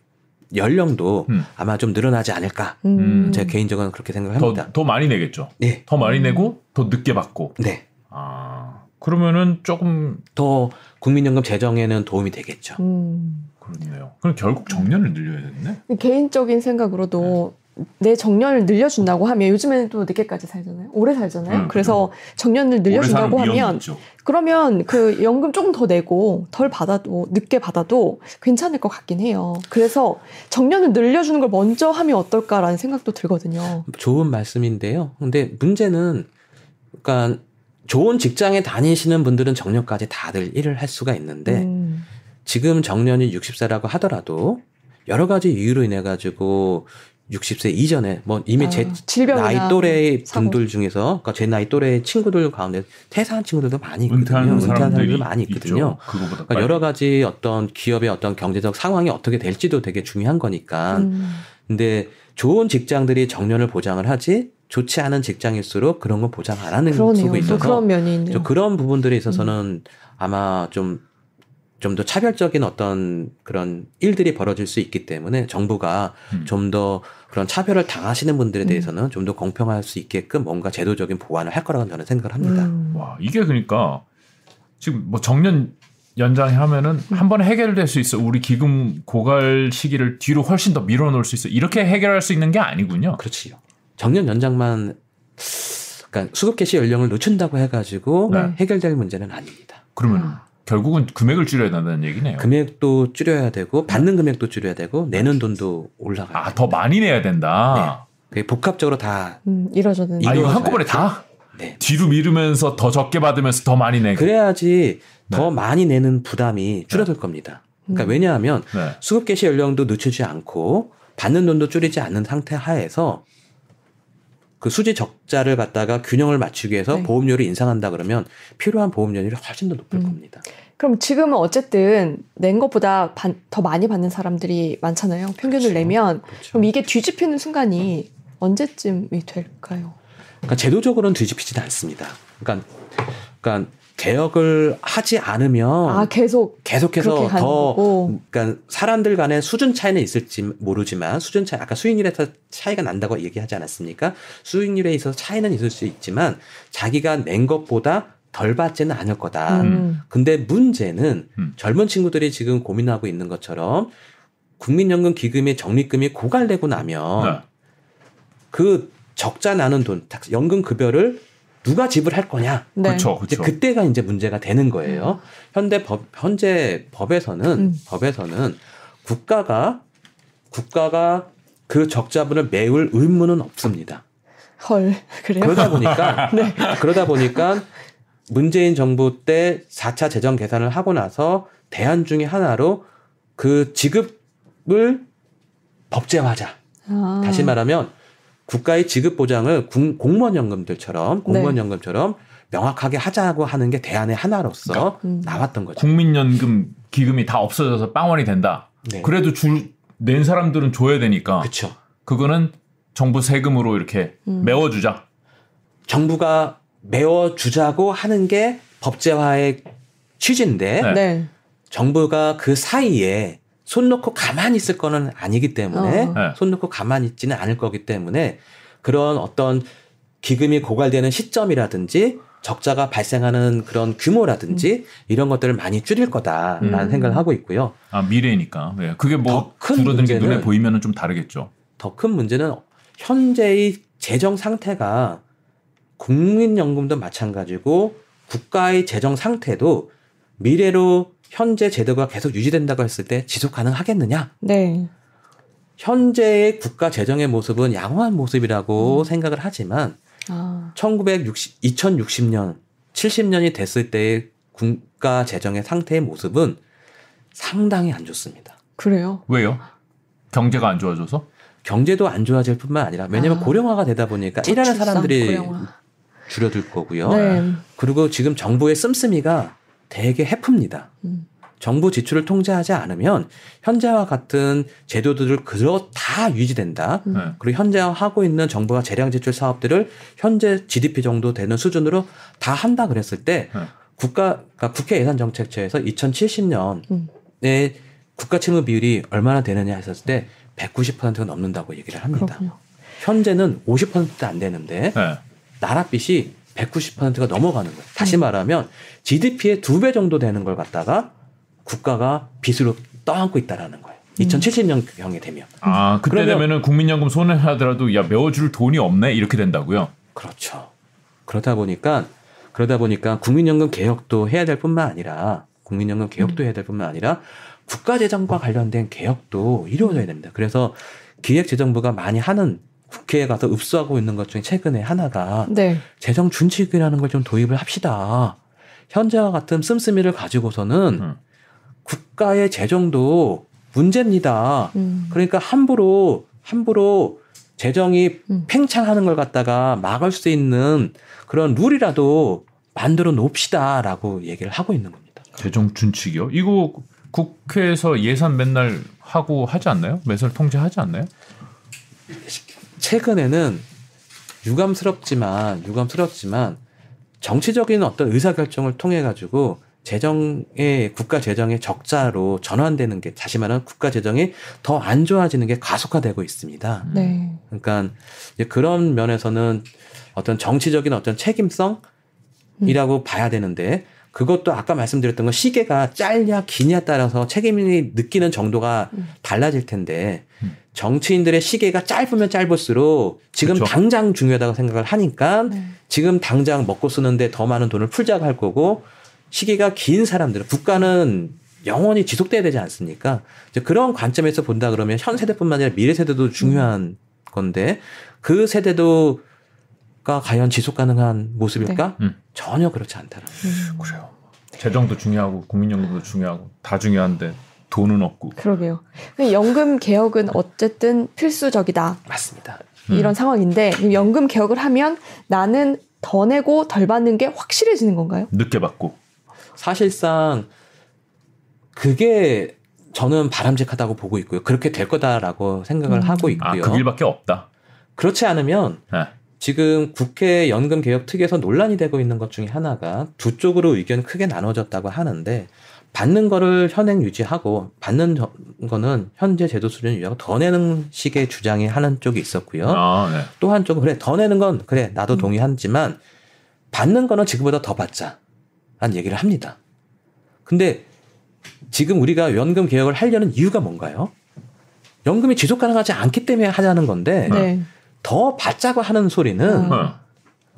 연령도 음. 아마 좀 늘어나지 않을까. 음. 제가 개인적으로 그렇게 생각을 합니다. 더, 더 많이 내겠죠. 네, 더 많이 음. 내고 더 늦게 받고. 네. 아 그러면은 조금 더 국민연금 재정에는 도움이 되겠죠. 음. 그렇네요. 그럼 결국 정년을 늘려야겠네. 개인적인 생각으로도 내 정년을 늘려준다고 하면 요즘에는 또 늦게까지 살잖아요. 오래 살잖아요. 음, 그래서 정년을 오래 사는 늘려준다고 하면 있죠. 그러면 그 연금 조금 더 내고 덜 받아도 늦게 받아도 괜찮을 것 같긴 해요. 그래서 정년을 늘려주는 걸 먼저 하면 어떨까라는 생각도 들거든요. 좋은 말씀인데요. 근데 문제는 그러니까 좋은 직장에 다니시는 분들은 정년까지 다들 일을 할 수가 있는데 음, 지금 정년이 60세라고 하더라도 여러 가지 이유로 인해 가지고 60세 이전에 뭐 이미 아, 제 나이 또래 사고. 분들 중에서 그러니까 제 나이 또래 친구들 가운데 퇴사한 친구들도 많이 있거든요. 은퇴하는 은퇴한 사람들이 많이 있거든요. 그러니까. 여러 가지 어떤 기업의 어떤 경제적 상황이 어떻게 될지도 되게 중요한 거니까. 음, 근데 좋은 직장들이 정년을 보장을 하지 좋지 않은 직장일수록 그런 건 보장 안 하는 또 있어서 그런 면이 있네요. 저 그런 부분들에 있어서는 아마 좀 좀 더 차별적인 어떤 그런 일들이 벌어질 수 있기 때문에 정부가 음. 좀더 그런 차별을 당하시는 분들에 음. 대해서는 좀더 공평할 수 있게끔 뭔가 제도적인 보완을 할 거라고 저는 생각을 합니다. 음. 와 이게 그러니까 지금 뭐 정년 연장하면은 음. 한 번에 해결될 수 있어. 우리 기금 고갈 시기를 뒤로 훨씬 더 밀어놓을 수 있어. 이렇게 해결할 수 있는 게 아니군요. 그렇지요. 정년 연장만 그러니까 수급 개시 연령을 늦춘다고 해가지고 네. 해결될 문제는 아닙니다. 그러면 아. 결국은 금액을 줄여야 된다는 얘기네요. 금액도 줄여야 되고 받는 금액도 줄여야 되고 내는 돈도 올라가야 아 돼요. 더 많이 내야 된다. 그게 복합적으로 다 음, 이뤄져는. 아 이거 이루어져야 한꺼번에 다 네. 뒤로 미루면서 더 적게 받으면서 더 많이 내고. 그래야지 네. 더 많이 내는 부담이 줄어들 겁니다. 그러니까 음. 왜냐하면 네. 수급 개시 연령도 늦추지 않고 받는 돈도 줄이지 않는 상태 하에서 그 수지 적자를 갖다가 균형을 맞추기 위해서 네. 보험료를 인상한다 그러면 필요한 보험료율이 훨씬 더 높을 음. 겁니다. 그럼 지금은 어쨌든 낸 것보다 반- 더 많이 받는 사람들이 많잖아요. 평균을 그렇죠. 내면 그렇죠. 그럼 이게 뒤집히는 순간이 언제쯤이 될까요? 그러니까 제도적으로는 뒤집히지는 않습니다. 그러니까, 그러니까 개혁을 하지 않으면 아 계속 계속해서 더 거고. 그러니까 사람들 간의 수준 차이는 있을지 모르지만 수준 차이 아까 수익률에서 차이가 난다고 얘기하지 않았습니까? 수익률에 있어서 차이는 있을 수 있지만 자기가 낸 것보다 덜 받지는 않을 거다. 음. 근데 문제는 음. 젊은 친구들이 지금 고민하고 있는 것처럼 국민연금 기금의 적립금이 고갈되고 나면 네. 그 적자 나는 돈, 연금 급여를 누가 지불할 거냐? 네. 그렇죠, 이제 그렇죠. 그때가 이제 문제가 되는 거예요. 현대 법 현재 법에서는 음. 법에서는 국가가 국가가 그 적자분을 메울 의무는 없습니다. 헐 그래요? 그러다 보니까 네. 그러다 보니까 문재인 정부 때 4차 재정 계산을 하고 나서 대안 중에 하나로 그 지급을 법제화하자. 아. 다시 말하면 국가의 지급 보장을 공- 공무원 연금들처럼 공무원 네. 연금처럼 명확하게 하자고 하는 게 대안의 하나로서 음. 나왔던 거죠. 국민연금 기금이 다 없어져서 빵원이 된다. 네. 그래도 줄 낸 사람들은 줘야 되니까 그렇죠. 그거는 정부 세금으로 이렇게 음. 메워주자. 정부가 메워 주자고 하는 게 법제화의 취지인데 네. 네. 정부가 그 사이에 손 놓고 가만히 있을 거는 아니기 때문에 어. 네. 손 놓고 가만히 있지는 않을 거기 때문에 그런 어떤 기금이 고갈되는 시점이라든지 적자가 발생하는 그런 규모라든지 이런 것들을 많이 줄일 거다라는 음. 생각을 하고 있고요. 아 미래니까. 네. 그게 뭐 더큰 줄어드는 게 눈에 보이면은 좀 다르겠죠. 더 큰 문제는 현재의 재정 상태가 국민연금도 마찬가지고 국가의 재정 상태도 미래로 현재 제도가 계속 유지된다고 했을 때 지속 가능하겠느냐? 네. 현재의 국가 재정의 모습은 양호한 모습이라고 음. 생각을 하지만 아. 1960, 2060년, 70년이 됐을 때의 국가 재정의 상태의 모습은 상당히 안 좋습니다. 그래요? 왜요? 경제가 안 좋아져서? 경제도 안 좋아질 뿐만 아니라 왜냐하면 아. 고령화가 되다 보니까 일하는 사람들이 고령화. 줄어들 거고요. 네. 그리고 지금 정부의 씀씀이가 되게 해프입니다. 음. 정부 지출을 통제하지 않으면 현재와 같은 제도들을 그저 다 유지된다. 음. 네. 그리고 현재 하고 있는 정부가 재량 지출 사업들을 현재 GDP 정도 되는 수준으로 다 한다 그랬을 때 네. 국가 그러니까 국회 예산 정책처에서 2070년에 음. 국가 채무 비율이 얼마나 되느냐 했었을 때 190%가 넘는다고 얘기를 합니다. 그렇군요. 현재는 50%도 안 되는데 네. 나라 빚이 190%가 넘어가는 거예요. 다시 음. 말하면 GDP의 두 배 정도 되는 걸 갖다가 국가가 빚으로 떠안고 있다라는 거예요. 음. 2070년 경에 되면. 아 그때 되면은 국민연금 손해하더라도 야 메워줄 돈이 없네 이렇게 된다고요. 그렇죠. 그러다 보니까 그러다 보니까 국민연금 개혁도 해야 될 뿐만 아니라 국민연금 개혁도 해야 될 뿐만 아니라 국가 재정과 관련된 개혁도 이루어져야 됩니다. 그래서 기획재정부가 많이 하는 국회에 가서 읍수하고 있는 것 중에 최근에 하나가 네. 재정 준칙이라는 걸 좀 도입을 합시다. 현재와 같은 씀씀이를 가지고서는 음. 국가의 재정도 문제입니다. 음. 그러니까 함부로 함부로 재정이 음. 팽창하는 걸 갖다가 막을 수 있는 그런 룰이라도 만들어 놓읍시다라고 얘기를 하고 있는 겁니다. 재정 준칙이요? 이거 국회에서 예산 맨날 하고 하지 않나요? 매설 통제하지 않나요? 최근에는 유감스럽지만 유감스럽지만 정치적인 어떤 의사 결정을 통해 가지고 재정의 국가 재정의 적자로 전환되는 게 다시 말하면 국가 재정이 더 안 좋아지는 게 가속화되고 있습니다. 네. 그러니까 그런 면에서는 어떤 정치적인 어떤 책임성이라고 봐야 되는데 그것도 아까 말씀드렸던 건 시계가 짧냐 기냐 따라서 책임이 느끼는 정도가 음. 달라질 텐데 음. 정치인들의 시계가 짧으면 짧을수록 지금 그쵸. 당장 중요하다고 생각을 하니까 네. 지금 당장 먹고 쓰는데 더 많은 돈을 풀자고 할 거고 시기가 긴 사람들은 국가는 영원히 지속돼야 되지 않습니까? 이제 그런 관점에서 본다 그러면 현 세대뿐만 아니라 미래 세대도 중요한 건데 그 세대도 가 과연 지속 가능한 모습일까? 네. 음. 전혀 그렇지 않다는. 음. 그래요. 재정도 중요하고 국민연금도 중요하고 다 중요한데 돈은 없고. 그러게요. 연금 개혁은 어쨌든 필수적이다. 맞습니다. 음. 이런 상황인데 연금 개혁을 하면 나는 더 내고 덜 받는 게 확실해지는 건가요? 늦게 받고. 사실상 그게 저는 바람직하다고 보고 있고요. 그렇게 될 거다라고 생각을 음. 하고 아 있고요. 그 길밖에 없다. 그렇지 않으면 네. 지금 국회 연금 개혁 특위에서 논란이 되고 있는 것 중에 하나가 두 쪽으로 의견 크게 나눠졌다고 하는데 받는 거를 현행 유지하고 받는 저- 거는 현재 제도 수준 유지하고 더 내는 식의 주장이 하는 쪽이 있었고요. 아 네. 또 한 쪽은 그래 더 내는 건 그래 나도 음. 동의하지만 받는 거는 지금보다 더 받자 라는 얘기를 합니다. 근데 지금 우리가 연금 개혁을 하려는 이유가 뭔가요? 연금이 지속 가능하지 않기 때문에 하자는 건데 네. 더 받자고 하는 소리는 음. 어.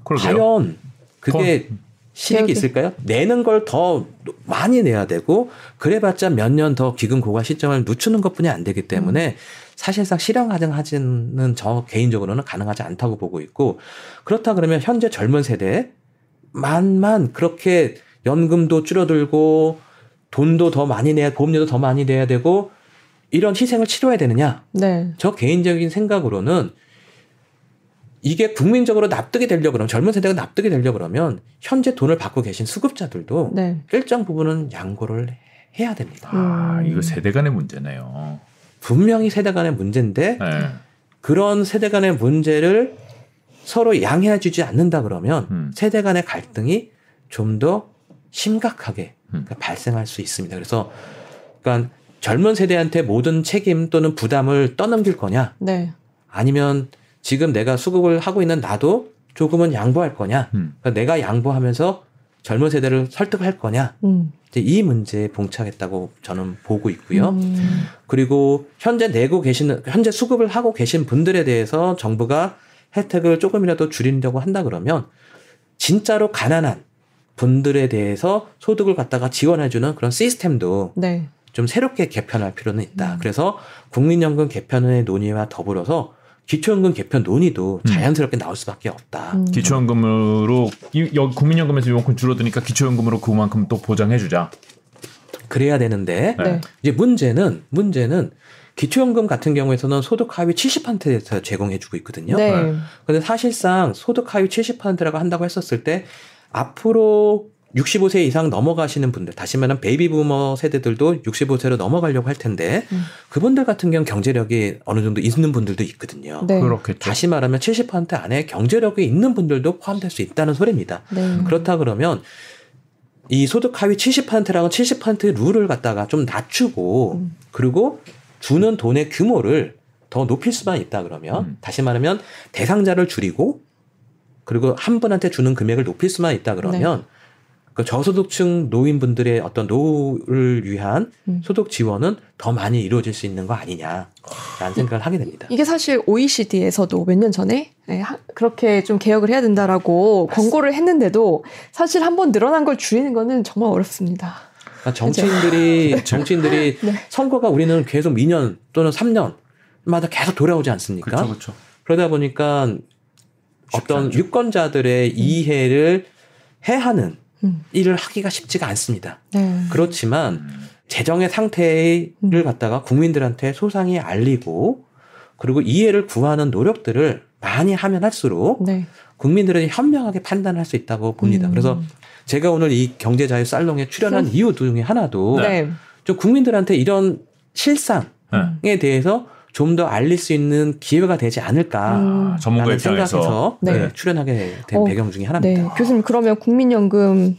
과연 그게 실익이 기억이- 있을까요? 내는 걸 더 많이 내야 되고 그래봤자 몇 년 더 기금 고가 시점을 늦추는 것뿐이 안 되기 때문에 사실상 실현 가능하지는 저 개인적으로는 가능하지 않다고 보고 있고 그렇다 그러면 현재 젊은 세대 만만 그렇게 연금도 줄어들고 돈도 더 많이 내야 보험료도 더 많이 내야 되고 이런 희생을 치러야 되느냐? 네. 저 개인적인 생각으로는 이게 국민적으로 납득이 되려고 그러면 젊은 세대가 납득이 되려고 그러면 현재 돈을 받고 계신 수급자들도 네. 일정 부분은 양보를 해야 됩니다. 아, 음. 이거 세대 간의 문제네요. 분명히 세대 간의 문제인데 네. 그런 세대 간의 문제를 서로 양해해 주지 않는다 그러면 음. 세대 간의 갈등이 좀 더 심각하게 음. 그러니까 발생할 수 있습니다. 그래서 그러니까 젊은 세대한테 모든 책임 또는 부담을 떠넘길 거냐 네. 아니면 지금 내가 수급을 하고 있는 나도 조금은 양보할 거냐 음. 그러니까 내가 양보하면서 젊은 세대를 설득할 거냐 음. 이제 이 문제에 봉착했다고 저는 보고 있고요. 음. 그리고 현재 내고 계시는 현재 수급을 하고 계신 분들에 대해서 정부가 혜택을 조금이라도 줄이려고 한다 그러면 진짜로 가난한 분들에 대해서 소득을 갖다가 지원해주는 그런 시스템도 네. 좀 새롭게 개편할 필요는 있다. 음. 그래서 국민연금 개편의 논의와 더불어서 기초연금 개편 논의도 음. 자연스럽게 나올 수밖에 없다. 음. 기초연금으로 이- 여기 국민연금에서 이만큼 줄어드니까 기초연금으로 그만큼 또 보장해주자. 그래야 되는데 네. 이제 문제는 문제는 기초연금 같은 경우에서는 소득 하위 70%에서 제공해주고 있거든요. 네. 근데 사실상 소득 하위 70%라고 한다고 했었을 때 앞으로 65세 이상 넘어가시는 분들, 다시 말하면 베이비 부머 세대들도 65세로 넘어가려고 할 텐데 음. 그분들 같은 경우 경제력이 어느 정도 있는 분들도 있거든요. 네. 그렇겠죠. 다시 말하면 70% 안에 경제력이 있는 분들도 포함될 수 있다는 소리입니다. 네. 그렇다 그러면 이 소득 하위 70%라고 70%의 룰을 갖다가 좀 낮추고 음. 그리고 주는 돈의 규모를 더 높일 수만 있다 그러면 음. 다시 말하면 대상자를 줄이고 그리고 한 분한테 주는 금액을 높일 수만 있다 그러면 네. 그 저소득층 노인분들의 어떤 노후를 위한 음. 소득 지원은 더 많이 이루어질 수 있는 거 아니냐라는 생각을 하게 됩니다. 이게 사실 OECD에서도 몇 년 전에 네, 하- 그렇게 좀 개혁을 해야 된다라고 권고를 했는데도 사실 한 번 늘어난 걸 줄이는 거는 정말 어렵습니다. 그러니까 정치인들이 정치인들이 네. 선거가 우리는 계속 2년 또는 3년마다 계속 돌아오지 않습니까? 그렇죠, 그렇죠. 그러다 보니까 어떤 않죠. 유권자들의 이해를 해하는 음. 일을 하기가 쉽지가 않습니다. 네. 그렇지만 음. 재정의 상태를 음. 갖다가 국민들한테 소상히 알리고 그리고 이해를 구하는 노력들을 많이 하면 할수록 네. 국민들은 현명하게 판단할 수 있다고 봅니다. 음. 그래서 제가 오늘 이 경제자유 살롱에 출연한 이유 중에 하나도 네. 좀 국민들한테 이런 실상에 네. 대해서 좀 더 알릴 수 있는 기회가 되지 않을까 음. 아, 전문가 생각해서 네. 네, 출연하게 된 어, 배경 중에 네. 하나입니다. 교수님 그러면 국민연금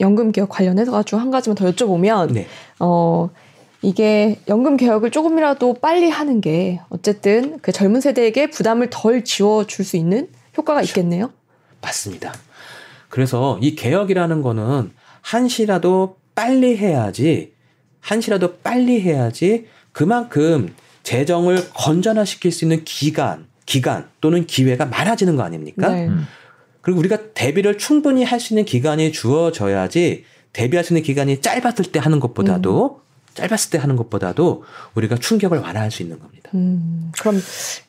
연금 개혁 관련해서 가지고 한 가지만 더 여쭤보면 네. 어 이게 연금 개혁을 조금이라도 빨리 하는 게 어쨌든 그 젊은 세대에게 부담을 덜 지워 줄 수 있는 효과가 있겠네요. 맞습니다. 그래서 이 개혁이라는 거는 한시라도 빨리 해야지 한시라도 빨리 해야지 그만큼 재정을 건전화시킬 수 있는 기간 기간 또는 기회가 많아지는 거 아닙니까? 네. 음. 그리고 우리가 대비를 충분히 할 수 있는 기간이 주어져야지 대비할 수 있는 기간이 짧았을 때 하는 것보다도 짧았을 때 하는 것보다도 우리가 충격을 완화할 수 있는 겁니다. 음, 그럼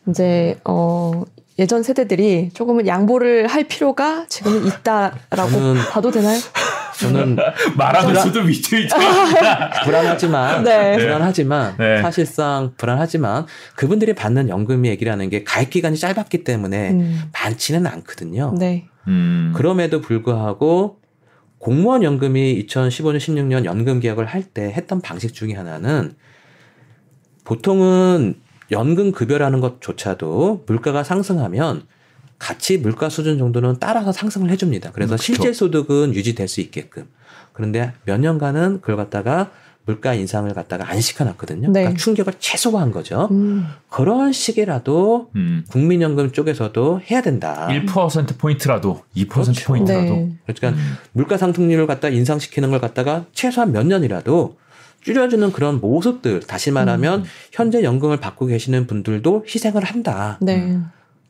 이제 어 예전 세대들이 조금은 양보를 할 필요가 지금은 있다라고 봐도 되나요? 저는 말하면서도 위트위트. 불안하지만 네. 불안하지만 네. 사실상 불안하지만 그분들이 받는 연금 얘기라는 게 가입 기간이 짧았기 때문에 음, 많지는 않거든요. 네. 음. 그럼에도 불구하고 공무원 연금이 2015년 16년 연금 개혁을 할 때 했던 방식 중에 하나는 보통은 연금 급여라는 것조차도 물가가 상승하면 같이 물가 수준 정도는 따라서 상승을 해줍니다. 그래서 음, 그쵸. 실제 소득은 유지될 수 있게끔. 그런데 몇 년간은 그걸 갖다가 물가 인상을 갖다가 안 시켜놨거든요. 네. 그러니까 충격을 최소화한 거죠. 음, 그런 식이라도 음. 국민연금 쪽에서도 해야 된다. 1% 포인트라도 2% 그렇죠. 포인트라도. 네. 그러니까 음. 물가 상승률을 갖다 인상시키는 걸 갖다가 최소한 몇 년이라도 줄여주는 그런 모습들 다시 말하면 음. 현재 연금을 받고 계시는 분들도 희생을 한다 네.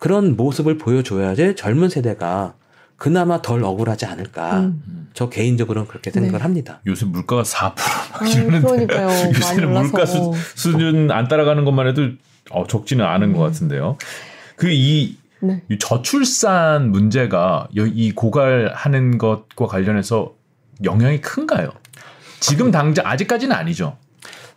그런 모습을 보여줘야지 젊은 세대가 그나마 덜 억울하지 않을까. 음. 저 개인적으로는 그렇게 생각을 네. 합니다. 요새 물가가 4%막 아, 이러는데 그러니까요. 요새는. 물가 수, 수준 안 따라가는 것만 해도 어, 적지는 않은 것 같은데요. 그이 네. 저출산 문제가 여- 이 고갈하는 것과 관련해서 영향이 큰가요? 지금 당장 아직까지는 아니죠.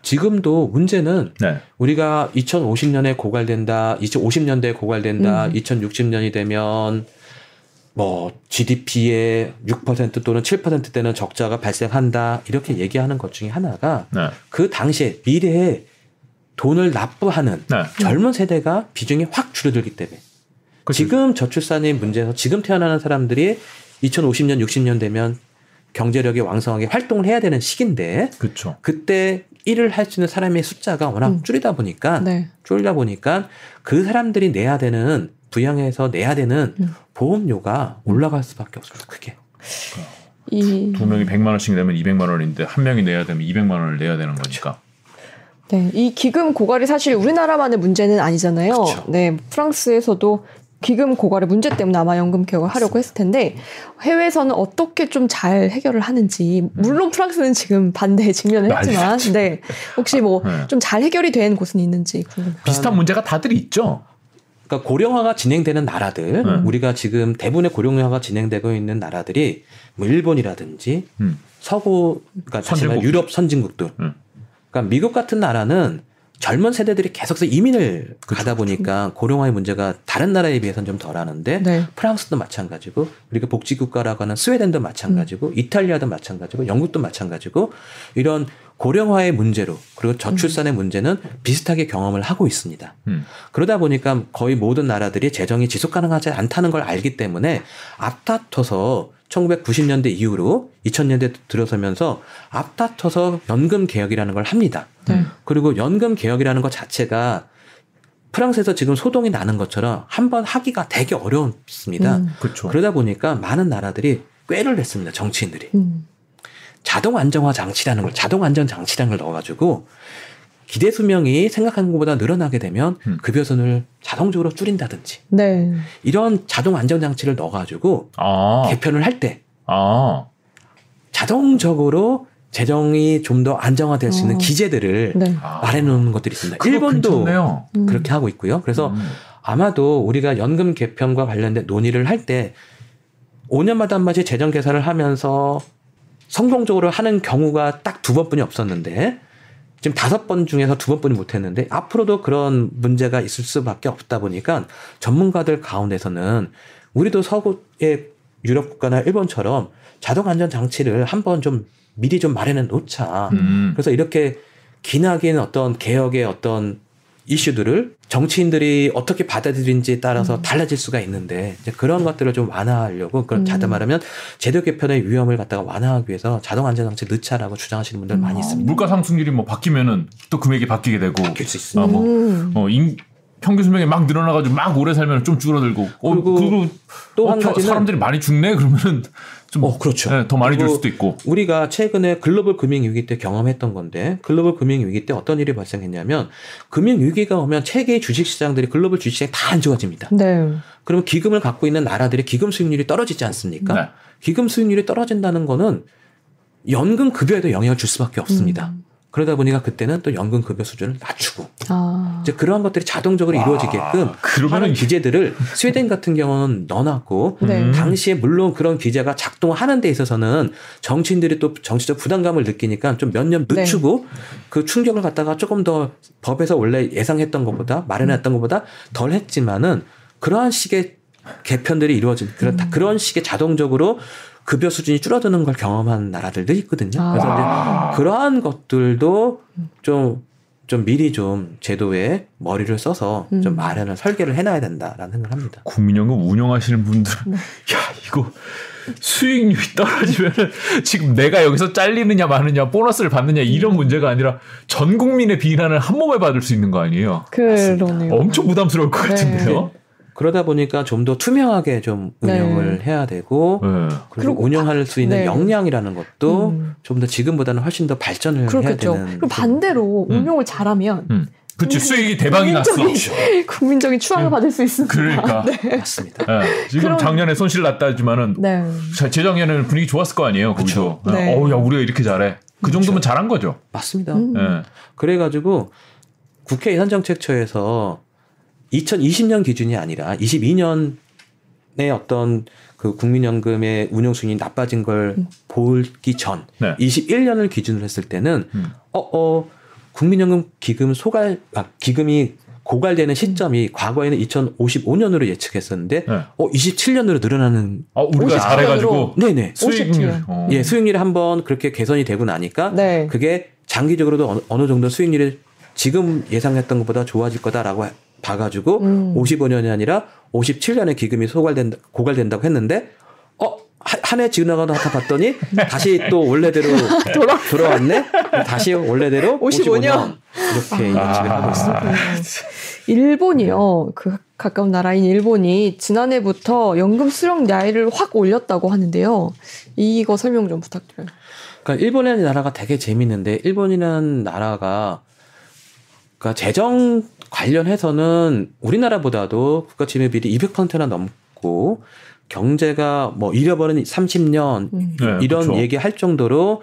지금도 문제는 네. 우리가 2050년에 고갈된다, 2050년대에 고갈된다, 음. 2060년이 되면 뭐 GDP의 6% 또는 7%대는 적자가 발생한다 이렇게 얘기하는 것 중에 하나가 네. 그 당시에 미래에 돈을 납부하는 네. 젊은 세대가 비중이 확 줄어들기 때문에 그 지금 저출산의 문제에서 지금 태어나는 사람들이 2050년 60년 되면 경제력이 왕성하게 활동을 해야 되는 시기인데 그렇죠. 그때 일을 할 수 있는 사람의 숫자가 워낙 음. 줄이다 보니까 네. 줄이다 보니까 그 사람들이 내야 되는 부양해서 내야 되는 음. 보험료가 올라갈 수밖에 없어요. 크게. 이 두 명이 100만 원씩 내면 200만 원인데 한 명이 내야 되면 200만 원을 내야 되는 거니까. 네, 이 기금 고갈이 사실 우리나라만의 문제는 아니잖아요. 그쵸. 네, 프랑스에서도 기금 고갈의 문제 때문에 아마 연금 개혁을 하려고 했을 텐데 해외에서는 어떻게 좀 잘 해결을 하는지 물론 프랑스는 지금 반대에 직면을 했지만 네 혹시 뭐좀 네. 잘 해결이 된 곳은 있는지 궁금해요. 비슷한 문제가 다들 있죠. 그러니까 고령화가 진행되는 나라들, 음. 우리가 지금 대부분의 고령화가 진행되고 있는 나라들이 뭐 일본이라든지 음. 서구, 그러니까 선진국. 유럽 선진국들. 음. 그러니까 미국 같은 나라는 젊은 세대들이 계속해서 이민을 그쵸, 가다 보니까 고령화의 문제가 다른 나라에 비해서는 좀 덜하는데 네. 프랑스도 마찬가지고 우리가 복지국가라고 하는 스웨덴도 마찬가지고 이탈리아도 마찬가지고 영국도 마찬가지고 이런 고령화의 문제로 그리고 저출산의 문제는 비슷하게 경험을 하고 있습니다. 음. 그러다 보니까 거의 모든 나라들이 재정이 지속 가능하지 않다는 걸 알기 때문에 앞다퉈서 1990년대 이후로 2000년대 들어서면서 앞다퉈서 연금 개혁이라는 걸 합니다. 네. 그리고 연금 개혁이라는 것 자체가 프랑스에서 지금 소동이 나는 것처럼 한 번 하기가 되게 어렵습니다. 음, 그렇죠. 그러다 보니까 많은 나라들이 꾀를 냈습니다. 정치인들이. 음, 자동 안정화 장치라는 걸 자동 안전 장치라는 걸 넣어가지고 기대 수명이 생각하는 것보다 늘어나게 되면 음. 급여선을 자동적으로 줄인다든지 네. 이런 자동 안전 장치를 넣어가지고 아, 개편을 할때 아, 자동적으로 재정이 좀 더 안정화될 수 있는 어. 기재들을 네. 아. 마련해 놓는 것들이 있습니다. 일본도 괜찮네요. 음. 그렇게 하고 있고요. 그래서 음. 아마도 우리가 연금 개편과 관련된 논의를 할 때 5년마다 한 번씩 재정 계산을 하면서 성공적으로 하는 경우가 딱 두 번뿐이 없었는데 지금 다섯 번 중에서 두 번뿐이 못했는데 앞으로도 그런 문제가 있을 수밖에 없다 보니까 전문가들 가운데서는 우리도 서구의 유럽 국가나 일본처럼 자동 안전 장치를 한번 좀 미리 좀 마련해 놓자. 음. 그래서 이렇게 기나긴 어떤 개혁의 어떤 이슈들을 정치인들이 어떻게 받아들인지에 따라서 달라질 수가 있는데 이제 그런 것들을 좀 완화하려고 그런 음. 자다 말하면 제도 개편의 위험을 갖다가 완화하기 위해서 자동 안전 장치 넣자라고 주장하시는 분들 많이 음. 있습니다. 물가 상승률이 뭐 바뀌면은 또 금액이 바뀌게 되고 바뀔 수 있습니다. 아, 뭐, 음. 어, 인, 평균 수명이 막 늘어나가지고 막 오래 살면 좀 줄어들고 어, 그리고 그리고 또 어, 한 가지는 사람들이 많이 죽네 그러면은 좀 어, 그렇죠. 네, 더 많이 줄 수도 있고 우리가 최근에 글로벌 금융 위기 때 경험했던 건데 글로벌 금융 위기 때 어떤 일이 발생했냐면 금융 위기가 오면 세계의 주식 시장들이 글로벌 주식 시장이 다 안 좋아집니다. 네. 그러면 기금을 갖고 있는 나라들의 기금 수익률이 떨어지지 않습니까? 네. 기금 수익률이 떨어진다는 거는 연금 급여에도 영향을 줄 수밖에 없습니다. 음. 그러다 보니까 그때는 또 연금 급여 수준을 낮추고 아. 이제 그러한 것들이 자동적으로 이루어지게끔 그러면은 하는 기재들을 스웨덴 같은 경우는 넣어놨고 네. 음. 당시에 물론 그런 기재가 작동하는 데 있어서는 정치인들이 또 정치적 부담감을 느끼니까 좀 몇년 네. 늦추고 그 충격을 갖다가 조금 더 법에서 원래 예상했던 것보다 마련했던 것보다 덜 했지만은 그러한 식의 개편들이 이루어진 그런 음. 그런 식의 자동적으로 급여 수준이 줄어드는 걸 경험한 나라들도 있거든요. 아. 그래서 이제 그러한 것들도 좀, 좀 미리 좀 제도에 머리를 써서 좀 음. 마련을 설계를 해놔야 된다라는 생각을 합니다. 국민연금 운영하시는 분들은 네. 야 이거 수익률이 떨어지면은 지금 내가 여기서 잘리느냐 마느냐 보너스를 받느냐 이런 문제가 아니라 전 국민의 비난을 한 몸에 받을 수 있는 거 아니에요? 그러네요. 엄청 부담스러울 것 네. 같은데요. 그러다 보니까 좀 더 투명하게 좀 운영을 해야 되고 네. 그리고, 그리고 운영할 수 있는 네. 역량이라는 것도 음. 좀더 지금보다는 훨씬 더 발전을 그렇겠죠. 해야 되는 그리고 반대로 음. 운용을 잘하면 음. 그치 수익이 대박이 났어. 국민적인, 국민적인 추앙을 받을 수 있습니다. 그러니까 맞습니다. 예, 지금 그럼- 작년에 손실 났다지만은 네. 자, 재작년에는 분위기 좋았을 거 아니에요. 거기도. 그쵸. 네. 어우 야 우리가 이렇게 잘해. 그 정도면 잘한 거죠. 맞습니다. 음. 예. 그래가지고 국회 예산정책처에서 2020년 기준이 아니라 22년에 어떤 그 국민연금의 운용 수익이 나빠진 걸 음. 보기 전 네. 21년을 기준으로 했을 때는 음. 어, 어, 국민연금 기금 소갈, 아, 기금이 고갈되는 시점이 과거에는 2055년으로 예측했었는데 네. 어, 27년으로 늘어나는 어, 우리가 50 잘해 가지고 네네. 수익률. 57년. 어. 예, 수익률이 한번 그렇게 개선이 되고 나니까 네. 그게 장기적으로도 어느, 어느 정도 수익률이 지금 예상했던 것보다 좋아질 거다라고 해- 봐가지고 음. 55년이 아니라 57년에 기금이 소갈된다 고갈된다고 했는데 어 한 해 지나가다 봤더니 다시 또 원래대로 돌아왔네 다시 원래대로 55 년. 55년 이렇게 아. 예측을 하고 있습니다. 일본이요. 그 가까운 나라인 일본이 지난해부터 연금 수령 나이를 확 올렸다고 하는데요. 이거 설명 좀 부탁드려요. 그러니까 일본이라는 나라가 되게 재밌는데 일본이라는 나라가 그러니까 재정 관련해서는 우리나라보다도 국가 지배 비율이 200%나 넘고 경제가 뭐 잃어버린 30년 음. 네, 이런 그쵸. 얘기할 정도로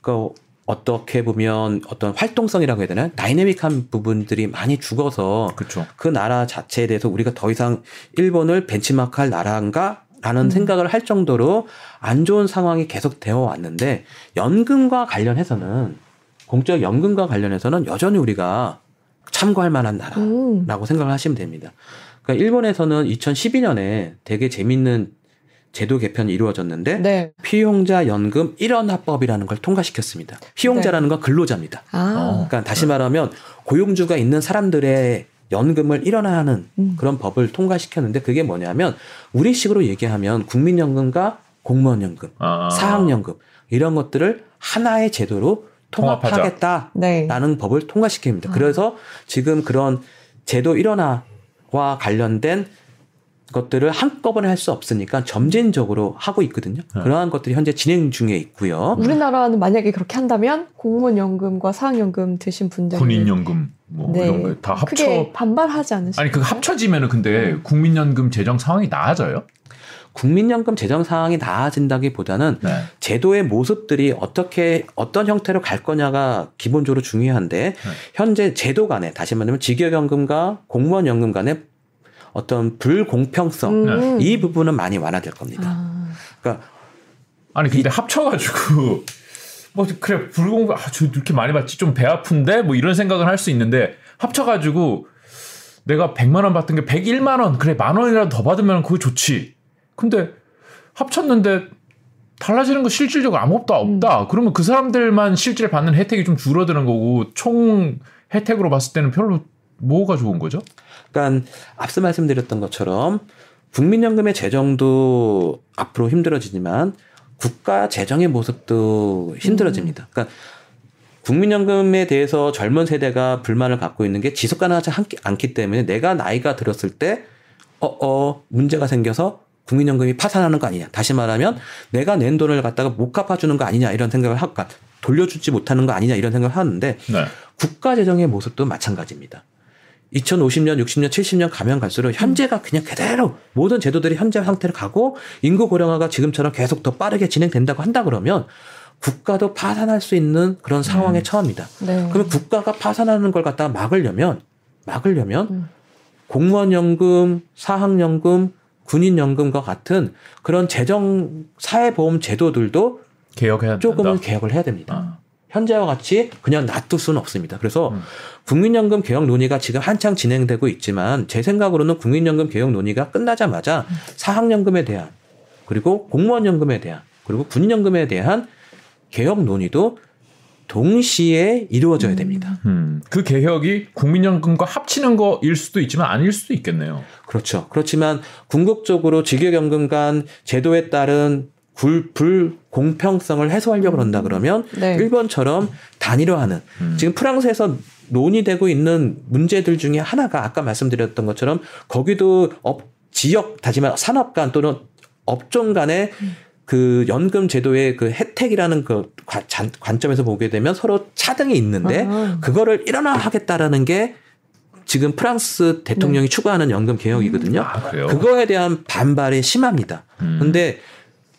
그 어떻게 보면 어떤 활동성이라고 해야 되나 다이내믹한 부분들이 많이 죽어서 그렇죠. 그 나라 자체에 대해서 우리가 더 이상 일본을 벤치마크할 나라인가? 라는 음. 생각을 할 정도로 안 좋은 상황이 계속 되어 왔는데 연금과 관련해서는 공적 연금과 관련해서는 여전히 우리가 참고할 만한 음. 나라라고 생각을 하시면 됩니다. 그러니까 일본에서는 2012년에 되게 재밌는 제도 개편이 이루어졌는데 네. 피용자 연금 일원화법이라는 걸 통과시켰습니다. 피용자라는 건 근로자입니다. 아. 어. 그러니까 다시 말하면 고용주가 있는 사람들의 연금을 일원화하는 음. 그런 법을 통과시켰는데 그게 뭐냐면 우리식으로 얘기하면 국민연금과 공무원연금, 아. 사학연금 이런 것들을 하나의 제도로 통합하겠다라는 네. 법을 통과시킵니다. 아. 그래서 지금 그런 제도 일원화와 관련된 것들을 한꺼번에 할 수 없으니까 점진적으로 하고 있거든요. 네. 그러한 것들이 현재 진행 중에 있고요. 우리나라는 만약에 그렇게 한다면 공무원 연금과 사학연금 드신 분들 군인 연금 뭐 네. 이런 거 다 합쳐. 반발하지 않으실까요? 아니 그 합쳐지면은 근데 국민연금 재정 상황이 나아져요? 국민연금 재정 상황이 나아진다기보다는 네. 제도의 모습들이 어떻게 어떤 형태로 갈 거냐가 기본적으로 중요한데 현재 제도 간에 다시 말하면 직역연금과 공무원 연금 간의 어떤 불공평성 음. 이 부분은 많이 완화될 겁니다. 아. 그러니까 아니 근데 합쳐가지고 뭐 그래 불공 아저 이렇게 많이 받지 좀 배 아픈데 뭐 이런 생각을 할 수 있는데 합쳐가지고 내가 100만 원 받던 게 101만 원 그래 만 원이라도 더 받으면 그거 좋지. 근데 합쳤는데 달라지는 거 실질적으로 아무것도 없다. 그러면 그 사람들만 실질 받는 혜택이 좀 줄어드는 거고 총 혜택으로 봤을 때는 별로 뭐가 좋은 거죠? 그러니까 앞서 말씀드렸던 것처럼 국민연금의 재정도 앞으로 힘들어지지만 국가 재정의 모습도 힘들어집니다. 그러니까 국민연금에 대해서 젊은 세대가 불만을 갖고 있는 게 지속 가능하지 않기, 않기 때문에 내가 나이가 들었을 때 어, 어, 문제가 생겨서 국민연금이 파산하는 거 아니냐. 다시 말하면 내가 낸 돈을 갖다가 못 갚아주는 거 아니냐 이런 생각을 하고 그러니까 돌려주지 못하는 거 아니냐 이런 생각을 하는데 네. 국가 재정의 모습도 마찬가지입니다. 2050년, 60년, 70년 가면 갈수록 현재가 그냥 그대로 모든 제도들이 현재 상태로 가고 인구 고령화가 지금처럼 계속 더 빠르게 진행된다고 한다 그러면 국가도 파산할 수 있는 그런 상황에 처합니다. 네. 그러면 국가가 파산하는 걸 갖다가 막으려면 막으려면 음. 공무원 연금, 사학 연금, 군인연금과 같은 그런 재정 사회보험 제도들도 개혁해야 조금은 된다. 개혁을 해야 됩니다. 아. 현재와 같이 그냥 놔둘 수는 없습니다. 그래서 음. 국민연금 개혁 논의가 지금 한창 진행되고 있지만 제 생각으로는 국민연금 개혁 논의가 끝나자마자 사학연금에 대한 그리고 공무원연금에 대한 그리고 군인연금에 대한 개혁 논의도 동시에 이루어져야 됩니다. 음, 그 개혁이 국민연금과 합치는 거일 수도 있지만 아닐 수도 있겠네요. 그렇죠. 그렇지만 궁극적으로 직역연금 간 제도에 따른 굴, 불공평성을 해소하려고 그런다 그러면 네. 일본처럼 단일화하는 음. 지금 프랑스에서 논의되고 있는 문제들 중에 하나가 아까 말씀드렸던 것처럼 거기도 업 지역 다지만 산업 간 또는 업종 간의 그 연금 제도의 그 혜택이라는 그 관- 관점에서 보게 되면 서로 차등이 있는데 아. 그거를 일원화하겠다라는 게 지금 프랑스 대통령이 추구하는 연금 개혁이거든요. 아, 그래요? 그거에 대한 반발이 심합니다. 음. 근데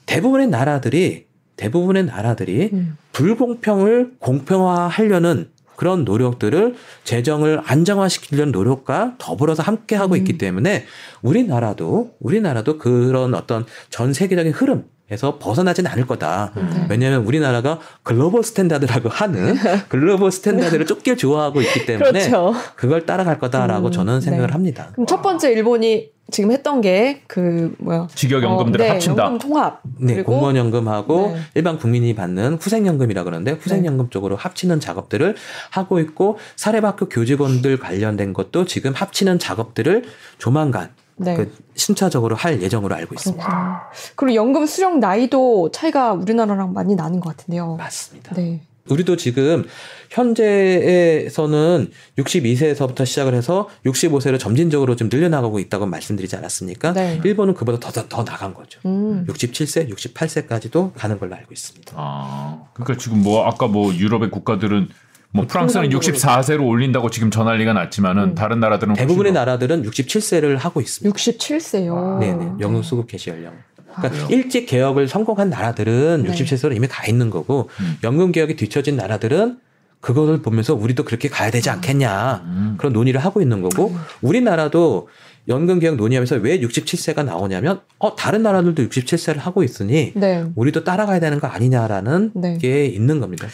대부분의 나라들이 대부분의 나라들이 음. 불공평을 공평화하려는 그런 노력들을 재정을 안정화시키려는 노력과 더불어서 함께 하고 음. 있기 때문에 우리나라도 우리나라도 그런 어떤 전 세계적인 흐름 에서 벗어나진 않을 거다. 네. 왜냐하면 우리나라가 global standard라고 하는 global standard를 쫓길 좋아하고 있기 때문에 그렇죠. 그걸 따라갈 거다라고 음, 저는 생각을 네. 합니다. 그럼 첫 번째 일본이 지금 했던 게 그 뭐야? 직역연금들을 어, 네, 합친다. 연금 통합. 네, 공무원연금하고 네. 일반 국민이 받는 후생연금이라 그러는데 후생연금 쪽으로 합치는 작업들을 하고 있고 사립학교 교직원들 관련된 것도 지금 합치는 작업들을 조만간 네. 그 심차적으로 할 예정으로 알고 있습니다. 그리고 연금 수령 나이도 차이가 우리나라랑 많이 나는 것 같은데요. 맞습니다. 네. 우리도 지금 현재에서는 62세에서부터 시작을 해서 65세로 점진적으로 좀 늘려나가고 있다고 말씀드리지 않았습니까? 네. 일본은 그보다 더, 더, 더 나간 거죠. 음. 67세, 68세까지도 가는 걸로 알고 있습니다. 아, 그러니까 지금 뭐 아까 뭐 유럽의 국가들은 뭐 프랑스는 통상적으로 64세로 올린다고 지금 전환리가 났지만은 음. 다른 나라들은 대부분의 나라들은 67세를 하고 있습니다. 67세요. 네네. 연금 수급 개시 연령. 그러니까 아? 일찍 개혁을 성공한 나라들은 네. 67세로 이미 가 있는 거고 음. 연금 개혁이 뒤처진 나라들은 그거를 보면서 우리도 그렇게 가야 되지 않겠냐 음. 그런 논의를 하고 있는 거고 음. 우리나라도 연금 개혁 논의하면서 왜 67세가 나오냐면 어 다른 나라들도 67세를 하고 있으니 네. 우리도 따라가야 되는 거 아니냐라는 네. 게 있는 겁니다.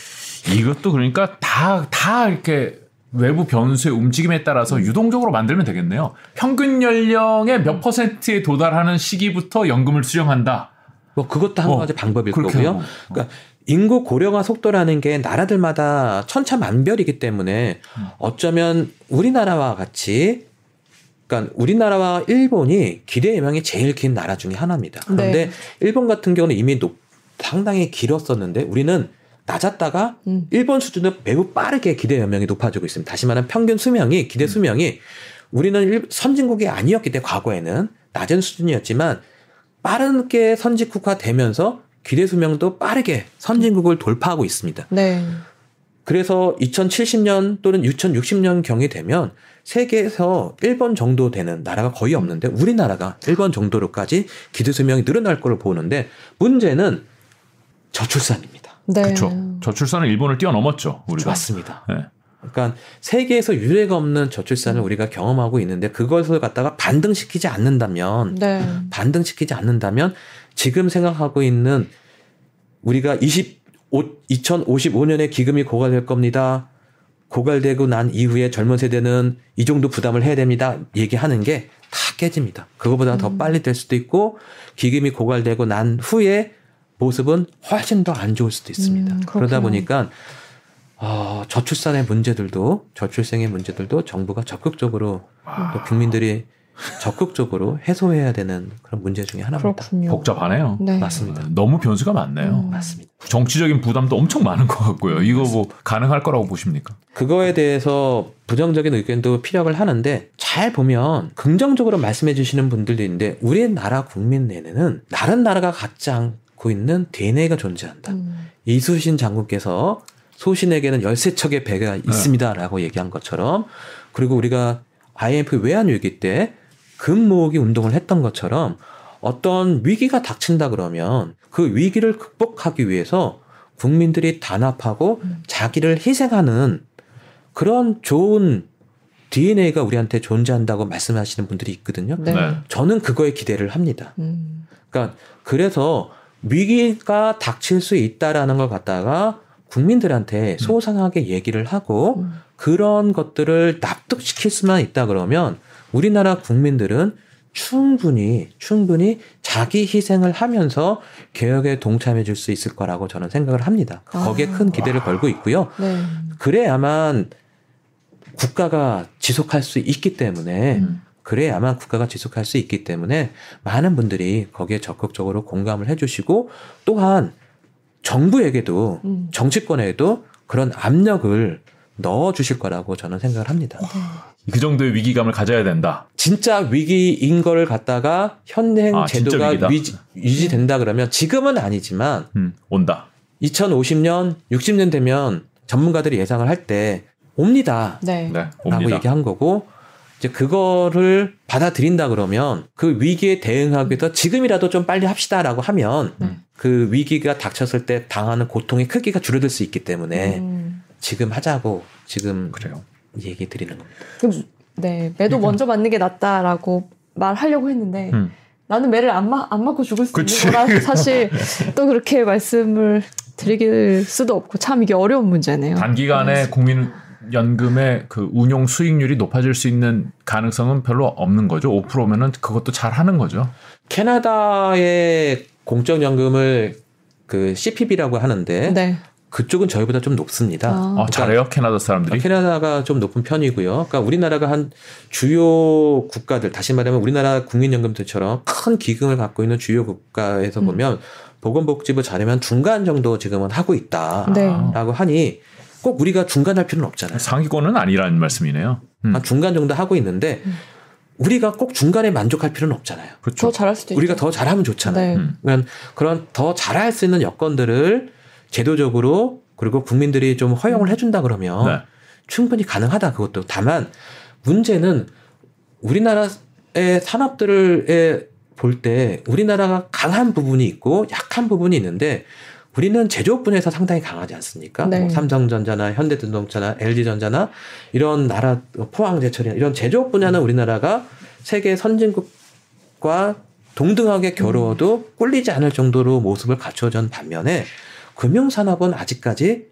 이것도 그러니까 다, 다 이렇게 외부 변수의 움직임에 따라서 음. 유동적으로 만들면 되겠네요. 평균 연령의 몇 퍼센트에 도달하는 시기부터 연금을 수령한다. 뭐 그것도 한 어, 가지 방법일 거고요. 하고. 그러니까 인구 고령화 속도라는 게 나라들마다 천차만별이기 때문에 음. 어쩌면 우리나라와 같이 그러니까 우리나라와 일본이 기대 예명이 제일 긴 나라 중에 하나입니다. 그런데 네. 일본 같은 경우는 이미 높, 상당히 길었었는데 우리는 낮았다가 음. 일본 수준은 매우 빠르게 기대 연명이 높아지고 있습니다. 다시 말하면 평균 수명이 기대 수명이 우리는 일- 선진국이 아니었기 때문에 과거에는 낮은 수준이었지만 빠르게 선진국화 되면서 기대 수명도 빠르게 선진국을 돌파하고 있습니다. 네. 그래서 2070년 또는 2060년 경이 되면 세계에서 일본 정도 되는 나라가 거의 없는데 우리나라가 일본 정도로까지 기대 수명이 늘어날 걸로 보는데 문제는 저출산입니다. 네. 그렇죠. 저출산은 일본을 뛰어넘었죠. 우리가. 맞습니다. 네. 그러니까 세계에서 유례가 없는 저출산을 우리가 경험하고 있는데 그것을 갖다가 반등시키지 않는다면 네. 반등시키지 않는다면 지금 생각하고 있는 우리가 25, 2055년에 기금이 고갈될 겁니다. 고갈되고 난 이후에 젊은 세대는 이 정도 부담을 해야 됩니다. 얘기하는 게 다 깨집니다. 그거보다 더 음. 빨리 될 수도 있고 기금이 고갈되고 난 후에 모습은 훨씬 더 안 좋을 수도 있습니다. 음, 그러다. 보니까 어, 저출산의 문제들도 저출생의 문제들도 정부가 적극적으로 아, 또 국민들이 적극적으로 해소해야 되는 그런 문제 중에 하나입니다. 그렇군요. 복잡하네요. 네. 맞습니다. 너무 변수가 많네요. 음. 맞습니다. 정치적인 부담도 엄청 많은 것 같고요. 이거 뭐 가능할 거라고 보십니까? 그거에 대해서 부정적인 의견도 피력을 하는데 잘 보면 긍정적으로 말씀해 주시는 분들도 있는데 우리나라 국민 내에는 다른 나라가 갖지 않 고 있는 DNA가 존재한다. 음. 이수신 장군께서 소신에게는 13척의 배가 있습니다라고 얘기한 것처럼 그리고 우리가 IMF 외환 위기 때 금모으기 운동을 했던 것처럼 어떤 위기가 닥친다 그러면 그 위기를 극복하기 위해서 국민들이 단합하고 음. 자기를 희생하는 그런 좋은 DNA가 우리한테 존재한다고 말씀하시는 분들이 있거든요. 네. 네. 저는 그거에 기대를 합니다. 음. 그러니까 그래서 위기가 닥칠 수 있다라는 걸 갖다가 국민들한테 소상하게 얘기를 하고 음. 그런 것들을 납득시킬 수만 있다 그러면 우리나라 국민들은 충분히 충분히 자기 희생을 하면서 개혁에 동참해 줄 수 있을 거라고 저는 생각을 합니다. 아. 거기에 큰 기대를 걸고 있고요. 네. 그래야만 국가가 지속할 수 있기 때문에 음. 그래야만 국가가 지속할 수 있기 때문에 많은 분들이 거기에 적극적으로 공감을 해주시고 또한 정부에게도 음. 정치권에도 그런 압력을 넣어 주실 거라고 저는 생각을 합니다. 그 정도의 위기감을 가져야 된다. 진짜 위기인 거를 갖다가 현행 아, 제도가. 위지, 유지된다 그러면 지금은 아니지만 음, 온다. 2050년, 60년 되면 전문가들이 예상을 할 때 옵니다. 네. 네, 라고 옵니다. 얘기한 거고 이제 그거를 받아들인다 그러면 그 위기에 대응하기 위해서 지금이라도 좀 빨리 합시다라고 하면 네. 그 위기가 닥쳤을 때 당하는 고통의 크기가 줄어들 수 있기 때문에 음. 지금 하자고 지금 그래요. 얘기 드리는 겁니다. 그, 네, 매도 먼저 맞는 게 낫다라고 말하려고 했는데 음. 나는 매를 안, 마, 안 맞고 죽을 수 그치. 있는 거라 사실 또 그렇게 말씀을 드릴 수도 없고 참 이게 어려운 문제네요. 단기간에 국민 연금의 그 운용 수익률이 높아질 수 있는 가능성은 별로 없는 거죠. 5%면은 그것도 잘 하는 거죠. 캐나다의 공적연금을 그 CPB라고 하는데 네. 그쪽은 저희보다 좀 높습니다. 아. 어, 잘해요 캐나다 사람들이. 캐나다가 좀 높은 편이고요. 그러니까 우리나라가 한 주요 국가들 다시 말하면 우리나라 국민연금들처럼 큰 기금을 갖고 있는 주요 국가에서 음. 보면 보건복지부 자료면 중간 정도 지금은 하고 있다라고 네. 하니 꼭 우리가 중간할 필요는 없잖아요. 상위권은 아니라는 말씀이네요. 음. 한 중간 정도 하고 있는데 우리가 꼭 중간에 만족할 필요는 없잖아요. 그렇죠. 더 잘할 수도 있죠. 우리가 더 잘하면 좋잖아요. 네. 음. 그러면 그런 더 잘할 수 있는 여건들을 제도적으로 그리고 국민들이 좀 허용을 해준다 그러면 네. 충분히 가능하다 그것도 다만 문제는 우리나라의 산업들을 볼 때 우리나라가 강한 부분이 있고 약한 부분이 있는데 우리는 제조업 분야에서 상당히 강하지 않습니까? 네. 뭐 삼성전자나 현대자동차나 LG전자나 이런 나라 포항제철이나 이런 제조업 분야는 우리나라가 세계 선진국과 동등하게 겨루어도 꿀리지 않을 정도로 모습을 갖춰준 반면에 금융산업은 아직까지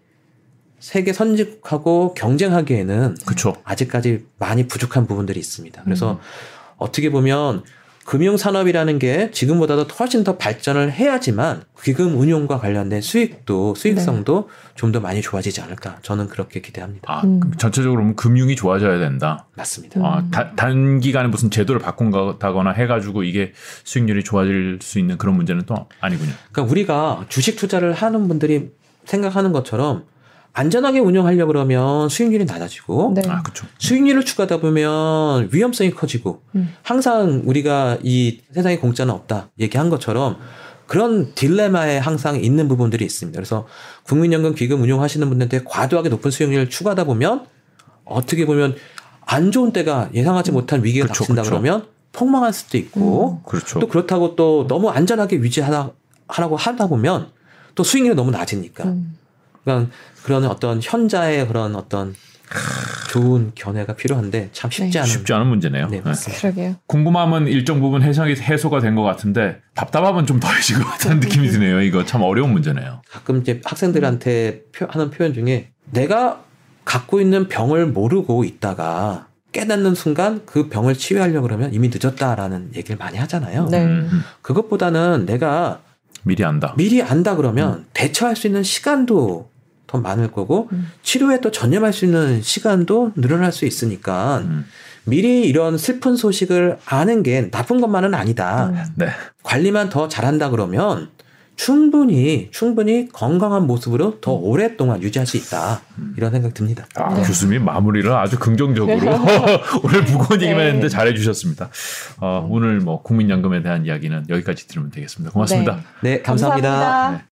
세계 선진국하고 경쟁하기에는 그렇죠. 아직까지 많이 부족한 부분들이 있습니다. 그래서 어떻게 보면 금융산업이라는 게 지금보다도 훨씬 더 발전을 해야지만 기금 운용과 관련된 수익도 수익성도 좀더 많이 좋아지지 않을까 저는 그렇게 기대합니다. 아, 음. 그럼 전체적으로 보면 금융이 좋아져야 된다. 맞습니다. 음. 아, 다- 단기간에 무슨 제도를 바꾼다거나 해가지고 이게 수익률이 좋아질 수 있는 그런 문제는 또 아니군요. 그러니까 우리가 주식 투자를 하는 분들이 생각하는 것처럼 안전하게 운영하려 그러면 수익률이 낮아지고 네. 아, 그렇죠. 수익률을 추가하다 보면 위험성이 커지고 음. 항상 우리가 이 세상에 공짜는 없다 얘기한 것처럼 그런 딜레마에 항상 있는 부분들이 있습니다. 그래서 국민연금 기금 운용하시는 분들한테 과도하게 높은 수익률을 추가하다 보면 어떻게 보면 안 좋은 때가 예상하지 못한 위기가 그쵸, 닥친다 그쵸. 그러면 폭망할 수도 있고 그렇죠. 또 그렇다고 또 너무 안전하게 유지하다 하라고 하다 보면 또 수익률이 너무 낮으니까 음. 그러니까 그런 어떤 현자의 그런 어떤 좋은 견해가 필요한데 참 쉽지 네. 않은 쉽지 않은 문제네요. 네, 네. 맞습니다. 그러게요. 궁금함은 일정 부분 해석이 해소가 된 것 같은데 답답함은 좀 더해진 것 같다는 느낌이 드네요. 이거 참 어려운 문제네요. 가끔 이제 학생들한테 표- 하는 표현 중에 내가 갖고 있는 병을 모르고 있다가 깨닫는 순간 그 병을 치유하려고 그러면 이미 늦었다라는 얘기를 많이 하잖아요. 네. 음, 그것보다는 내가 미리 안다. 미리 안다 그러면 대처할 수 있는 시간도 더 많을 거고 음. 치료에 또 전념할 수 있는 시간도 늘어날 수 있으니까 음, 미리 이런 슬픈 소식을 아는 게 나쁜 것만은 아니다. 음. 네. 관리만 더 잘한다 그러면 충분히 충분히 건강한 모습으로 더 음. 오랫동안 유지할 수 있다 이런 생각 듭니다. 아, 네. 교수님 마무리를 아주 긍정적으로 오늘 무거운 얘기만 네. 했는데 잘해 주셨습니다. 어, 오늘 뭐 국민연금에 대한 이야기는 여기까지 들으면 되겠습니다. 고맙습니다. 네, 감사합니다. 감사합니다. 네.